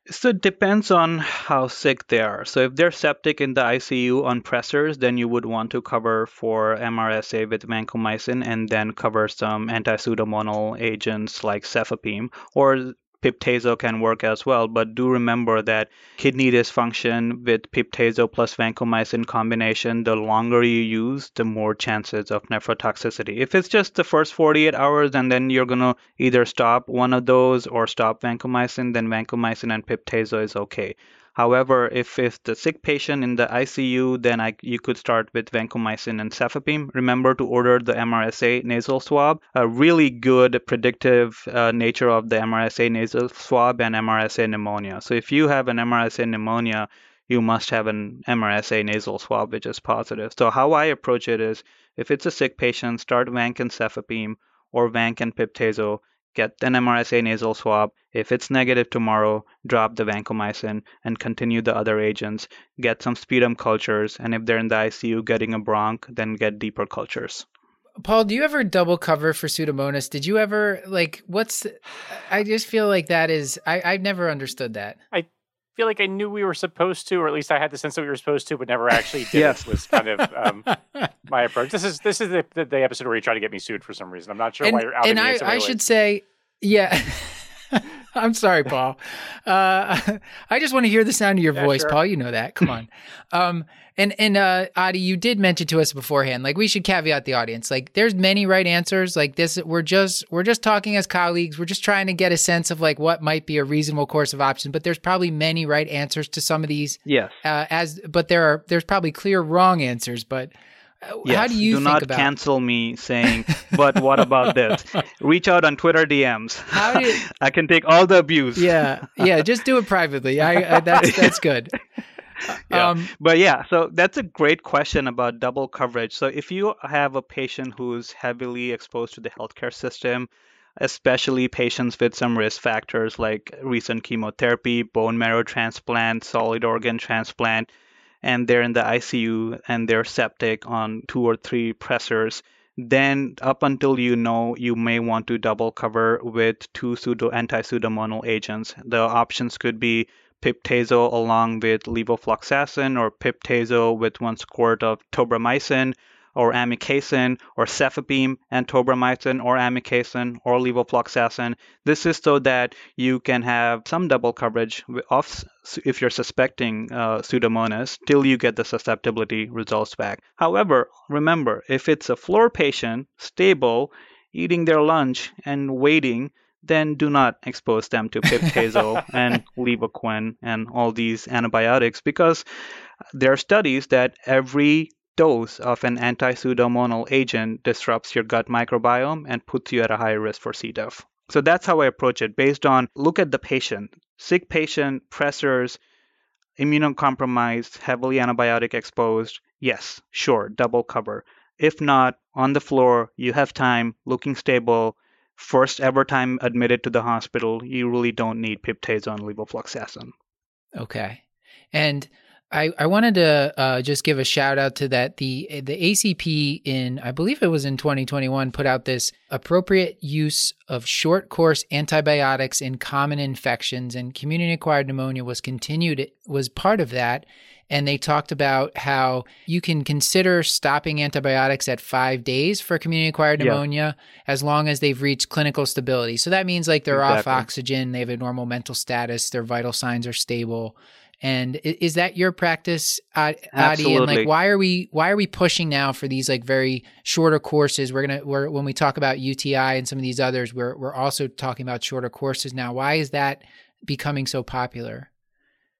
So it depends on how sick they are. So if they're septic in the ICU on pressors, then you would want to cover for MRSA with vancomycin and then cover some anti-pseudomonal agents like cefepime or Piptazo can work as well, but do remember that kidney dysfunction with Piptazo plus vancomycin combination, the longer you use, the more chances of nephrotoxicity. If it's just the first 48 hours and then you're going to either stop one of those or stop vancomycin, then vancomycin and Piptazo is okay. However, if it's the sick patient in the ICU, then I, you could start with vancomycin and cefepime. Remember to order the MRSA nasal swab. A really good predictive uh, nature of the MRSA nasal swab and MRSA pneumonia. So if you have an MRSA pneumonia, you must have an MRSA nasal swab, which is positive. So how I approach it is, if it's a sick patient, start vanc and cefepime or vanc and piptazo get an MRSA nasal swab. If it's negative tomorrow, drop the vancomycin and continue the other agents. Get some sputum cultures, and if they're in the ICU getting a bronch, then get deeper cultures. Paul, do you ever double cover for Pseudomonas? Did you ever like what's I just feel like that is I, I've never understood that. I feel like I knew we were supposed to, or at least I had the sense that we were supposed to, but never actually did. Yes. It was kind of um, *laughs* my approach. This is this is the, the, the episode where you try to get me sued for some reason. I'm not sure and, why you're outing and me I, in so many I should say, yeah. *laughs* *laughs* I'm sorry, Paul. Uh, *laughs* I just want to hear the sound of your Yeah, voice, sure. Paul. You know that. Come on. *clears throat* Um, and and uh, Adi, you did mention to us beforehand. Like we should caveat the audience. Like there's many right answers. Like this, we're just we're just talking as colleagues. We're just trying to get a sense of like what might be a reasonable course of option. But there's probably many right answers to some of these. Yes. Uh, as but there are there's probably clear wrong answers. But Yes. how do you do not about cancel me *laughs* saying, but what about this? Reach out on Twitter DMs. How do- *laughs* I can take all the abuse. yeah yeah just do it privately i, I that's *laughs* that's good Yeah. um But yeah, so that's a great question about double coverage. So if you have a patient who's heavily exposed to the healthcare system, especially patients with some risk factors like recent chemotherapy, bone marrow transplant, solid organ transplant, and they're in the ICU and they're septic on two or three pressors, then up until you know you may want to double cover with two pseudo anti-pseudomonal agents. The options could be piptazo along with levofloxacin or piptazo with one squirt of tobramycin or amikacin or cefepime and tobramycin or amikacin or levofloxacin. This is so that you can have some double coverage of if you're suspecting uh, pseudomonas till you get the susceptibility results back. However, remember if it's a floor patient, stable, eating their lunch and waiting, then do not expose them to piptazo *laughs* and Levaquin and all these antibiotics because there are studies that every dose of an anti-pseudomonal agent disrupts your gut microbiome and puts you at a higher risk for C. diff. So that's how I approach it based on look at the patient, sick patient, pressors, immunocompromised, heavily antibiotic exposed. Yes, sure, double cover. If not, on the floor, you have time, looking stable, first ever time admitted to the hospital, you really don't need piptazo and levofloxacin. okay and I, I wanted to uh, just give a shout out to that the the ACP in I believe it was in 2021 put out this appropriate use of short course antibiotics in common infections and community acquired pneumonia was continued was part of that and they talked about how you can consider stopping antibiotics at five days for community acquired Yeah. pneumonia as long as they've reached clinical stability. So that means like they're off oxygen, they have a normal mental status, their vital signs are stable. And is that your practice, Ad- Adi? And like, why are we why are we pushing now for these like very shorter courses? We're gonna we're, when we talk about UTI and some of these others, we're we're also talking about shorter courses now. Why is that becoming so popular?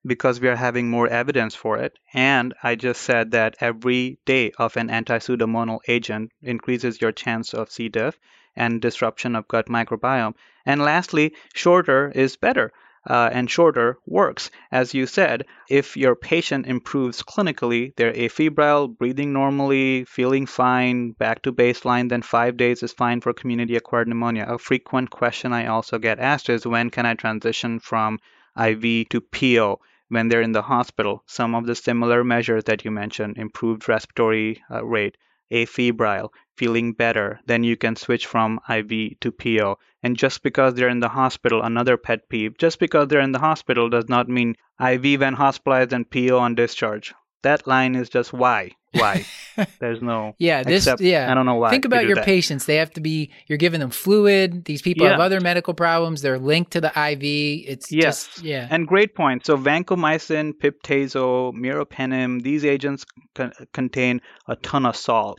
because we are having more evidence for it. And I just said that every day of an anti-pseudomonal agent increases your chance of C. diff and disruption of gut microbiome. And lastly, shorter is better. Uh, and shorter works. As you said, if your patient improves clinically, they're afebrile, breathing normally, feeling fine, back to baseline, then five days is fine for community acquired pneumonia. A frequent question I also get asked is when can I transition from IV to PO? when they're in the hospital. Some of the similar measures that you mentioned, improved respiratory uh, rate, afebrile, feeling better, then you can switch from IV to PO. And just because they're in the hospital, another pet peeve, just because they're in the hospital does not mean IV when hospitalized and PO on discharge. That line is just why. Why? *laughs* There's no. Yeah, this. except- yeah, I don't know why. Think about your that. patients. They have to be. You're giving them fluid. These people have other medical problems. They're linked to the IV. It's Yes. just yeah. And great point. So vancomycin, piptazo, meropenem, these agents con- contain a ton of salt.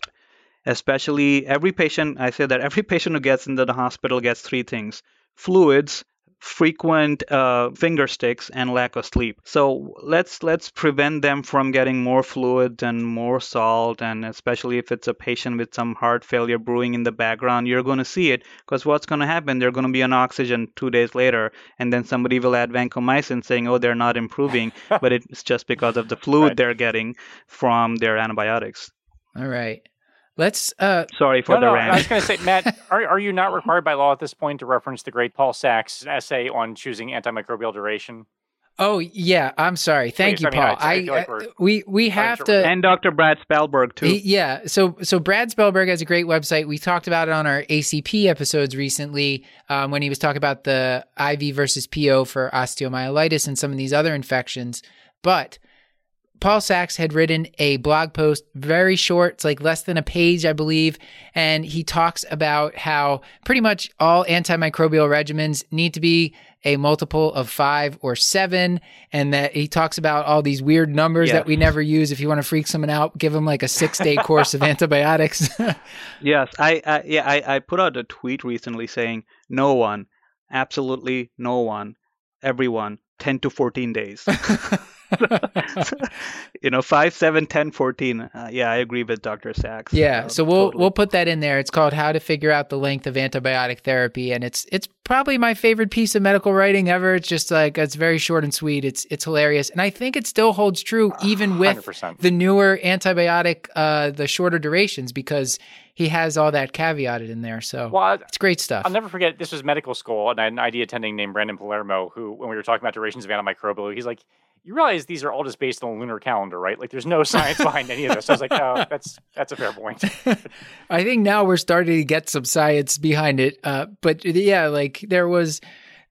Especially every patient, I say that every *laughs* patient who gets into the hospital gets three things: fluids, frequent uh, finger sticks, and lack of sleep. So let's let's prevent them from getting more fluid and more salt, and especially if it's a patient with some heart failure brewing in the background, you're going to see it because what's going to happen? They're going to be on oxygen two days later, and then somebody will add vancomycin saying, "Oh, they're not improving," *laughs* but it's just because of the fluid Right. they're getting from their antibiotics. All right. Let's. uh Sorry for no, the no, rant. I was going to say, Matt, *laughs* are, are you not required by law at this point to reference the great Paul Sax essay on choosing antimicrobial duration? Oh yeah. I'm sorry. Thank Please, you, I mean, Paul. I- I I, like uh, we're- we we have to. and Dr. Brad Spellberg too. He- yeah. So so Brad Spellberg has a great website. We talked about it on our ACP episodes recently um, when he was talking about the IV versus PO for osteomyelitis and some of these other infections. But Paul Sax had written a blog post, very short, it's like less than a page, I believe. And he talks about how pretty much all antimicrobial regimens need to be a multiple of five or seven. And that he talks about all these weird numbers Yeah. that we never use. If you want to freak someone out, give them like a six day *laughs* course of antibiotics. *laughs* Yes, I, I yeah, I, I put out a tweet recently saying no one, absolutely no one, everyone, 10 to 14 days. *laughs* *laughs* you know, 5, 7, 10, 14. Uh, yeah, I agree with Dr. Sax. Yeah, Uh, so we'll totally. we'll put that in there. It's called How to Figure Out the Length of Antibiotic Therapy, and it's it's probably my favorite piece of medical writing ever. It's just like it's very short and sweet. It's it's hilarious, and I think it still holds true *sighs* even with 100%. the newer antibiotic, uh, the shorter durations, because he has all that caveated in there. So Well, I- it's great stuff. I'll never forget. This was medical school, and I had an ID attending named Brandon Palermo, who, when we were talking about durations of antimicrobial, he's like, "You realize these are all just based on the lunar calendar, right? Like, there's no science behind any of this." I was like, "Oh, *laughs* that's that's a fair point." *laughs* I think now we're starting to get some science behind it. Uh, but yeah, like there was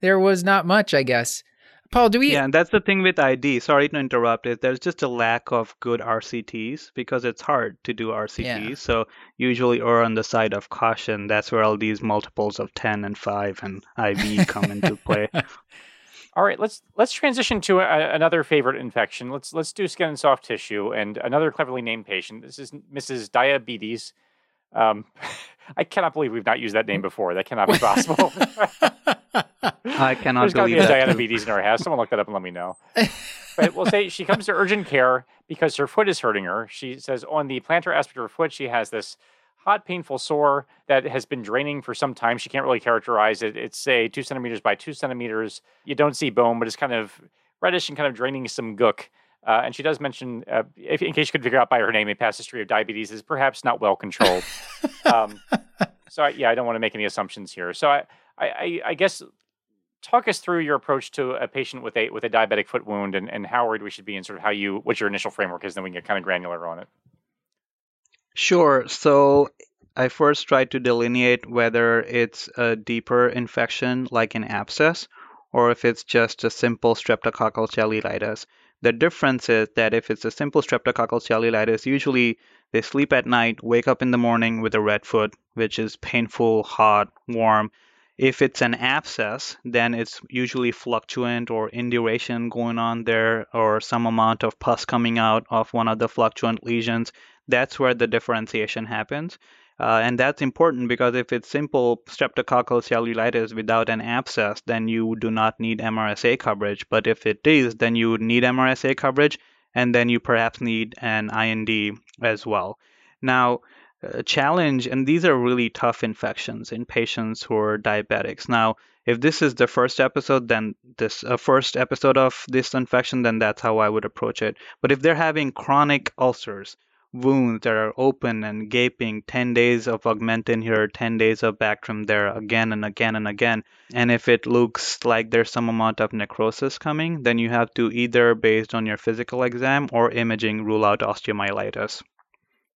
there was not much, I guess. Paul, do we? Yeah, and that's the thing with ID. Sorry to interrupt. Is there's just a lack of good RCTs because it's hard to do RCTs. Yeah. So usually err on the side of caution. That's where all these multiples of 10 and 5 and IV come into play. *laughs* All right, let's let's transition to a, another favorite infection. Let's let's do skin and soft tissue, and another cleverly named patient. This is Mrs. Diabetes. Um, *laughs* I cannot believe we've not used that name before. That cannot be *laughs* possible. *laughs* I cannot There's got to be believe a that. diabetes in our house. Someone look that up and let me know. but we'll say she comes to urgent care because her foot is hurting her. She says on the plantar aspect of her foot, she has this hot, painful sore that has been draining for some time. She can't really characterize it. It's say two centimeters by two centimeters. You don't see bone, but it's kind of reddish and kind of draining some gook. Uh, and she does mention, uh, if, in case you could figure out by her name, a past history of diabetes is perhaps not well controlled. *laughs* um, so I, yeah, I don't want to make any assumptions here. So I, I, I, guess talk us through your approach to a patient with a with a diabetic foot wound and, and how worried we should be and sort of how you what your initial framework is, then we can get kind of granular on it. Sure. So I first try to delineate whether it's a deeper infection like an abscess or if it's just a simple streptococcal cellulitis. The difference is that if it's a simple streptococcal cellulitis, usually they sleep at night, wake up in the morning with a red foot, which is painful, hot, warm. If it's an abscess, then it's usually fluctuant or induration going on there, or some amount of pus coming out of one of the fluctuant lesions. That's where the differentiation happens. Uh, and that's important because if it's simple streptococcal cellulitis without an abscess, then you do not need MRSA coverage. But if it is, then you would need MRSA coverage, and then you perhaps need an IND as well. Now, a challenge, and these are really tough infections in patients who are diabetics. Now, if this is the first episode, then this uh, first episode of this infection, then that's how I would approach it. But if they're having chronic ulcers, wounds that are open and gaping 10 days of augmentin here 10 days of bactrim there again and again and again and if it looks like there's some amount of necrosis coming then you have to either based on your physical exam or imaging rule out osteomyelitis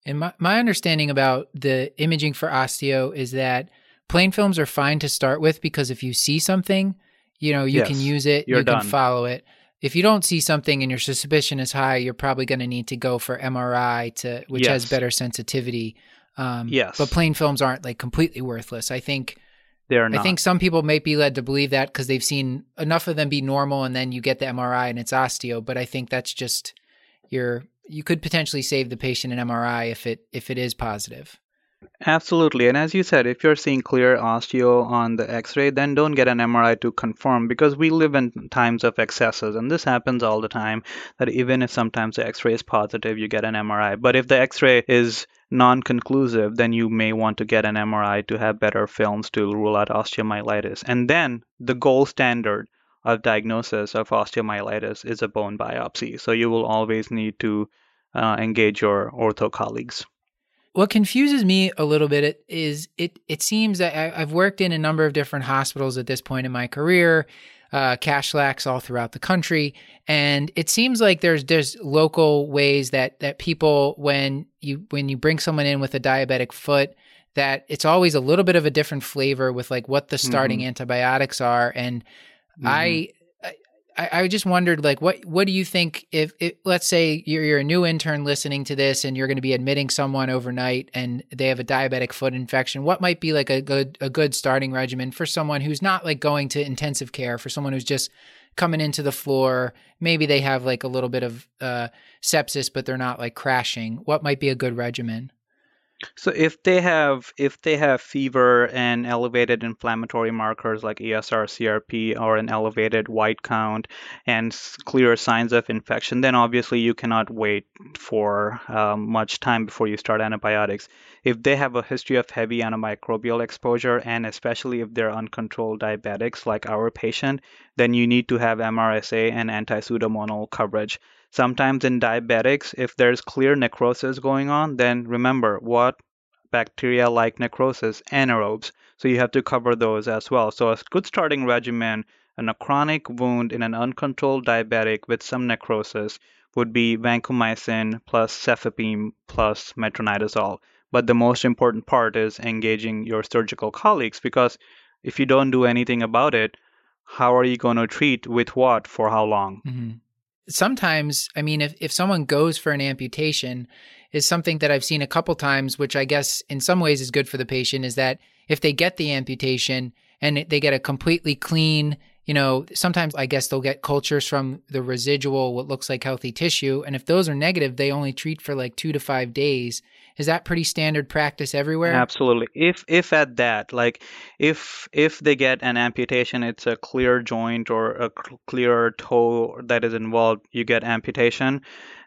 And my, my understanding about the imaging for osteo is that plain films are fine to start with because if you see something, you know, you can use it, you're you can done. follow it. If you don't see something and your suspicion is high, you're probably going to need to go for MRI to which has better sensitivity. Um, Yes. but plain films aren't like completely worthless. I think They're not. I think some people may be led to believe that because they've seen enough of them be normal, and then you get the MRI and it's osteo. But I think that's just your you could potentially save the patient an MRI if it if it is positive. Absolutely. And as you said, if you're seeing clear osteo on the x ray, then don't get an MRI to confirm because we live in times of excesses. And this happens all the time that even if sometimes the x ray is positive, you get an MRI. But if the x ray is non conclusive, then you may want to get an MRI to have better films to rule out osteomyelitis. And then the gold standard of diagnosis of osteomyelitis is a bone biopsy. So you will always need to uh, engage your ortho colleagues. What confuses me a little bit is it it seems that I, I've worked in a number of different hospitals at this point in my career, uh, cash lax all throughout the country, and it seems like there's there's local ways that that people when you when you bring someone in with a diabetic foot that it's always a little bit of a different flavor with like what the starting antibiotics are. And I, I I just wondered like what what do you think if, let's say you're you're a new intern listening to this and you're going to be admitting someone overnight and they have a diabetic foot infection what might be like a good a good starting regimen for someone who's not like going to intensive care for someone who's just coming into the floor? Maybe they have like a little bit of uh, sepsis but they're not like crashing. What might be a good regimen So if they have if they have fever and elevated inflammatory markers like ESR CRP or an elevated white count and clear signs of infection, then obviously you cannot wait for um, much time before you start antibiotics. If they have a history of heavy antimicrobial exposure and especially if they're uncontrolled diabetics like our patient, then you need to have MRSA and anti-pseudomonal coverage. Sometimes in diabetics, if there's clear necrosis going on, then remember what bacteria like necrosis, anaerobes. So you have to cover those as well. So a good starting regimen in a chronic wound in an uncontrolled diabetic with some necrosis would be vancomycin plus cefepime plus metronidazole. But the most important part is engaging your surgical colleagues because if you don't do anything about it, how are you going to treat with what for how long? Mm-hmm. Sometimes, I mean, if, if someone goes for an amputation, is something that I've seen a couple times, which I guess in some ways is good for the patient, is that if they get the amputation and they get a completely clean, you know, sometimes I guess they'll get cultures from the residual, what looks like healthy tissue. And if those are negative, they only treat for like two to five days. Is that pretty standard practice everywhere? Absolutely. If if at that, like if if they get an amputation, it's a clear joint or a cl- clear toe that is involved, you get amputation,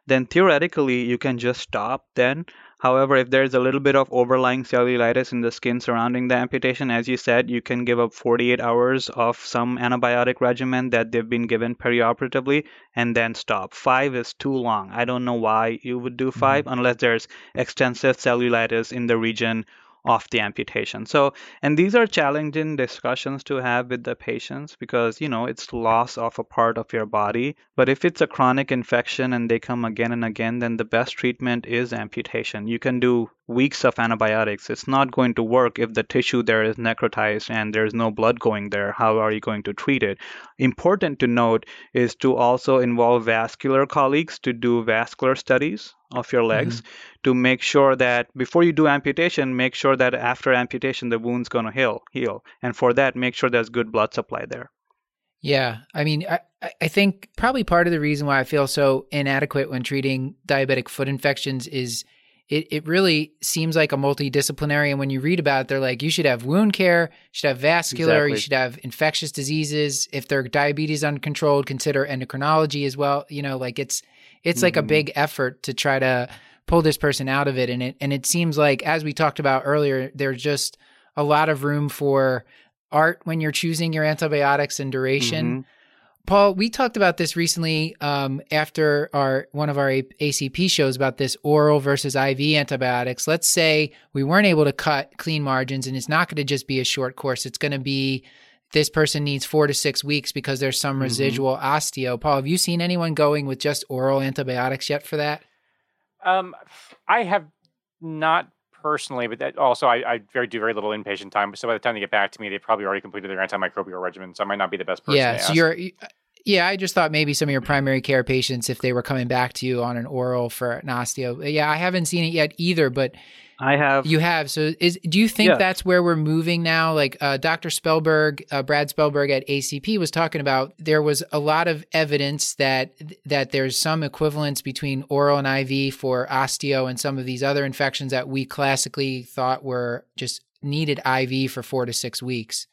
then theoretically you can just stop then. However, if there's a little bit of overlying cellulitis in the skin surrounding the amputation, as you said, you can give up 48 hours of some antibiotic regimen that they've been given perioperatively and then stop. Five is too long. I don't know why you would do mm-hmm. 5 unless there's extensive cellulitis in the region of the amputation. So, and these are challenging discussions to have with the patients because, you know, it's loss of a part of your body. But if it's a chronic infection and they come again and again, then the best treatment is amputation. You can do weeks of antibiotics. It's not going to work if the tissue there is necrotized and there's no blood going there. How are you going to treat it? Important to note is to also involve vascular colleagues to do vascular studies of your mm-hmm. legs to make sure that before you do amputation, make sure that after amputation the wound's going to heal. Heal, and for that, make sure there's good blood supply there. Yeah, I mean, I, I- think probably part of the reason why I feel so inadequate when treating diabetic foot infections is it, it really seems like a multidisciplinary. And when you read about it, they're like, you should have wound care, you should have vascular, you should have infectious diseases. If their diabetes uncontrolled, consider endocrinology as well. You know, like it's it's like a Mhm. big effort to try to pull this person out of it. And it and it seems like as we talked about earlier, there's just a lot of room for art when you're choosing your antibiotics and duration. Mhm. Paul, we talked about this recently um, after our one of our A- ACP shows about this oral versus IV antibiotics. Let's say we weren't able to cut clean margins, and it's not going to just be a short course. It's going to be this person needs four to six weeks because there's some Mhm. residual osteo. Paul, have you seen anyone going with just oral antibiotics yet for that? Um, I have not personally, but that also I, I very do very little inpatient time. So by the time they get back to me, they've probably already completed their antimicrobial regimen. So I might not be the best person. yeah. to So ask. you're Yeah, I just thought maybe some of your primary care patients, if they were coming back to you on an oral for an osteo. Yeah, I haven't seen it yet either, but I have. you have. So, is do you think Yeah. that's where we're moving now? Like uh, Dr. Spellberg, uh, Brad Spellberg at ACP was talking about, there was a lot of evidence that that there's some equivalence between oral and IV for osteo and some of these other infections that we classically thought were just needed IV for four to six weeks.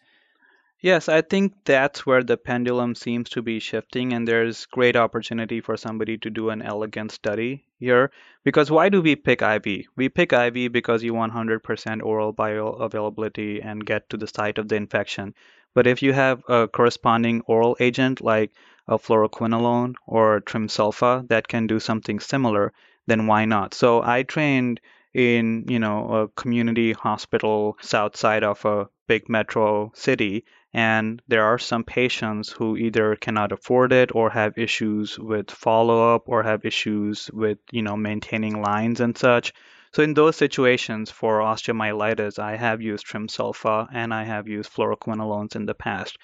Yes, I think that's where the pendulum seems to be shifting, and there's great opportunity for somebody to do an elegant study here. Because why do we pick IV? We pick IV because you want 100% oral bioavailability and get to the site of the infection. But if you have a corresponding oral agent like a fluoroquinolone or trimsulfa that can do something similar, then why not? So I trained in, you know, a community hospital south side of a big metro city and there are some patients who either cannot afford it or have issues with follow up or have issues with you know maintaining lines and such. So in those situations for osteomyelitis i have used trimsulfa and i have used fluoroquinolones in the past.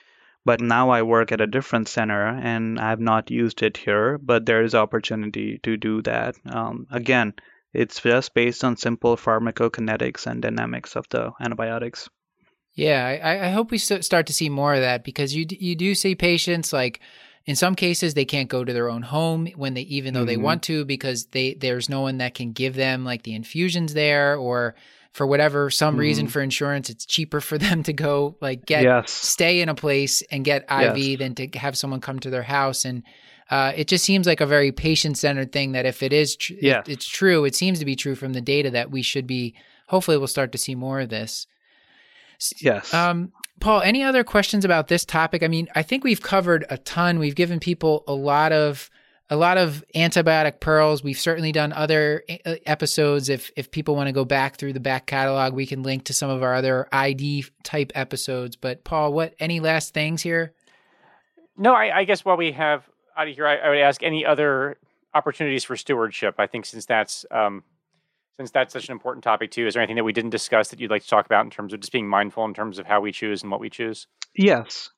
But now i work at a different center and i have not used it here but there is opportunity to do that. Um, again it's just based on simple pharmacokinetics and dynamics of the antibiotics Yeah, I, I hope we start to see more of that because you you do see patients like in some cases they can't go to their own home when they even though they Mhm. want to because they there's no one that can give them like the infusions there or for whatever some reason Mhm. for insurance it's cheaper for *laughs* them to go like get yes stay in a place and get IV Yes. than to have someone come to their house and uh, it just seems like a very patient-centered thing that if it is tr- Yes. it's true it seems to be true from the data that we should be hopefully we'll start to see more of this yes um, Paul, any other questions about this topic? I mean, I think we've covered a ton. We've given people a lot of a lot of antibiotic pearls. We've certainly done other uh, episodes. If if people want to go back through the back catalog, we can link to some of our other ID type episodes. But Paul, what any last things here? No, I, I guess while we have out of here, I, I would ask any other opportunities for stewardship. I think since that's um, since that's such an important topic too, is there anything that we didn't discuss that you'd like to talk about in terms of just being mindful in terms of how we choose and what we choose? Yes.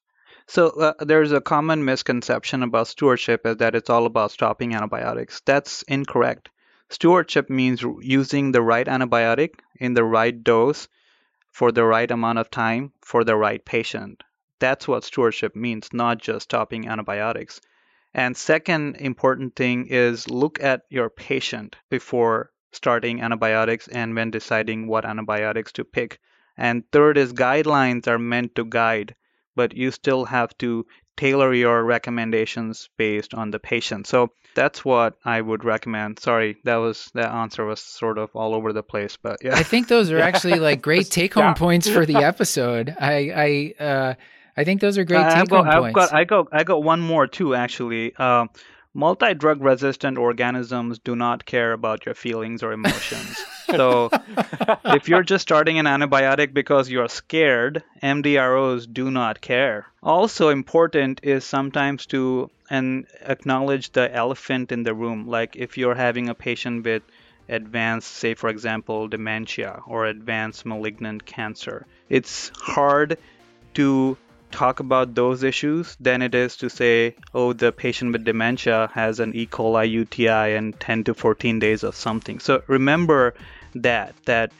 So uh, there's a common misconception about stewardship is that it's all about stopping antibiotics. That's incorrect. Stewardship means using the right antibiotic in the right dose for the right amount of time for the right patient. That's what stewardship means, not just stopping antibiotics. And second important thing is look at your patient before starting antibiotics and when deciding what antibiotics to pick. And third is guidelines are meant to guide, but you still have to tailor your recommendations based on the patient. So that's what I would recommend. Sorry, that was that answer was sort of all over the place, but yeah. I think those are *laughs* actually like great *laughs* take home stop. points for the *laughs* episode. I I uh, I think those are great take home I've points. got, I got, I got one more too. Actually, uh, multi-drug resistant organisms do not care about your feelings or emotions. *laughs* so, if you're just starting an antibiotic because you're scared, MDROs do not care. Also important is sometimes to and acknowledge the elephant in the room. Like if you're having a patient with advanced, say for example, dementia or advanced malignant cancer, it's hard to talk about those issues than it is to say, oh, the patient with dementia has an E. coli UTI and 10 to 14 days of something. So remember that that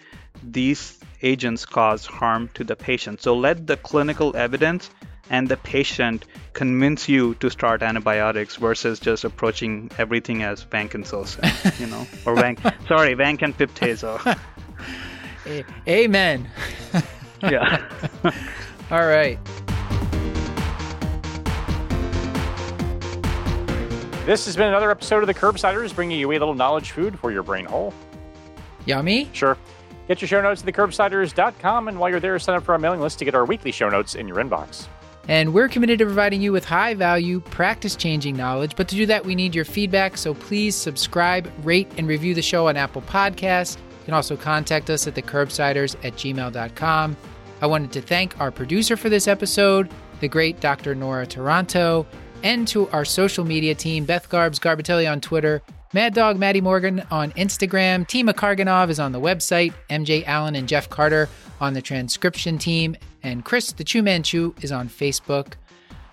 these agents cause harm to the patient. So let the clinical evidence and the patient convince you to start antibiotics versus just approaching everything as vancomycin, you know, or vanc. *laughs* sorry, vancomycin. *laughs* A- Amen. yeah. *laughs* All right. This has been another episode of the Curbsiders, bringing you a little knowledge food for your brain hole. Yummy. Sure. Get your show notes at thecurbsiders.com, and while you're there, sign up for our mailing list to get our weekly show notes in your inbox. And we're committed to providing you with high value, practice changing knowledge. But to do that, we need your feedback. So please subscribe, rate, and review the show on Apple Podcasts. You can also contact us at thecurbsiders at gmail.com. I wanted to thank our producer for this episode, the great Dr. Nora Taranto, and to our social media team, Beth Garbs Garbitelli on Twitter, Mad Dog Maddie Morgan on Instagram, Tima Karganov is on the website, MJ Allen and Jeff Carter on the transcription team, and Chris the Chew Man Chew is on Facebook.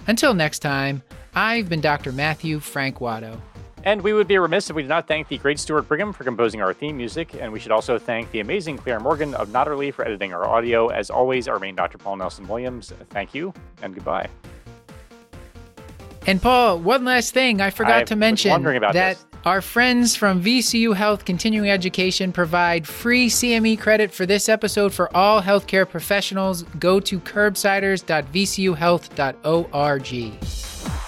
Until next time, I've been Dr. Matthew Frank Watto. And we would be remiss if we did not thank the great Stuart Brigham for composing our theme music, and we should also thank the amazing Clair Morgan of Nodderly for editing our audio. As always, our main Dr. Paul Nelson Williams, thank you and goodbye. And Paul, one last thing I forgot I to mention that this. our friends from VCU Health Continuing Education provide free CME credit for this episode for all healthcare professionals. Go to curbsiders.vcuhealth.org.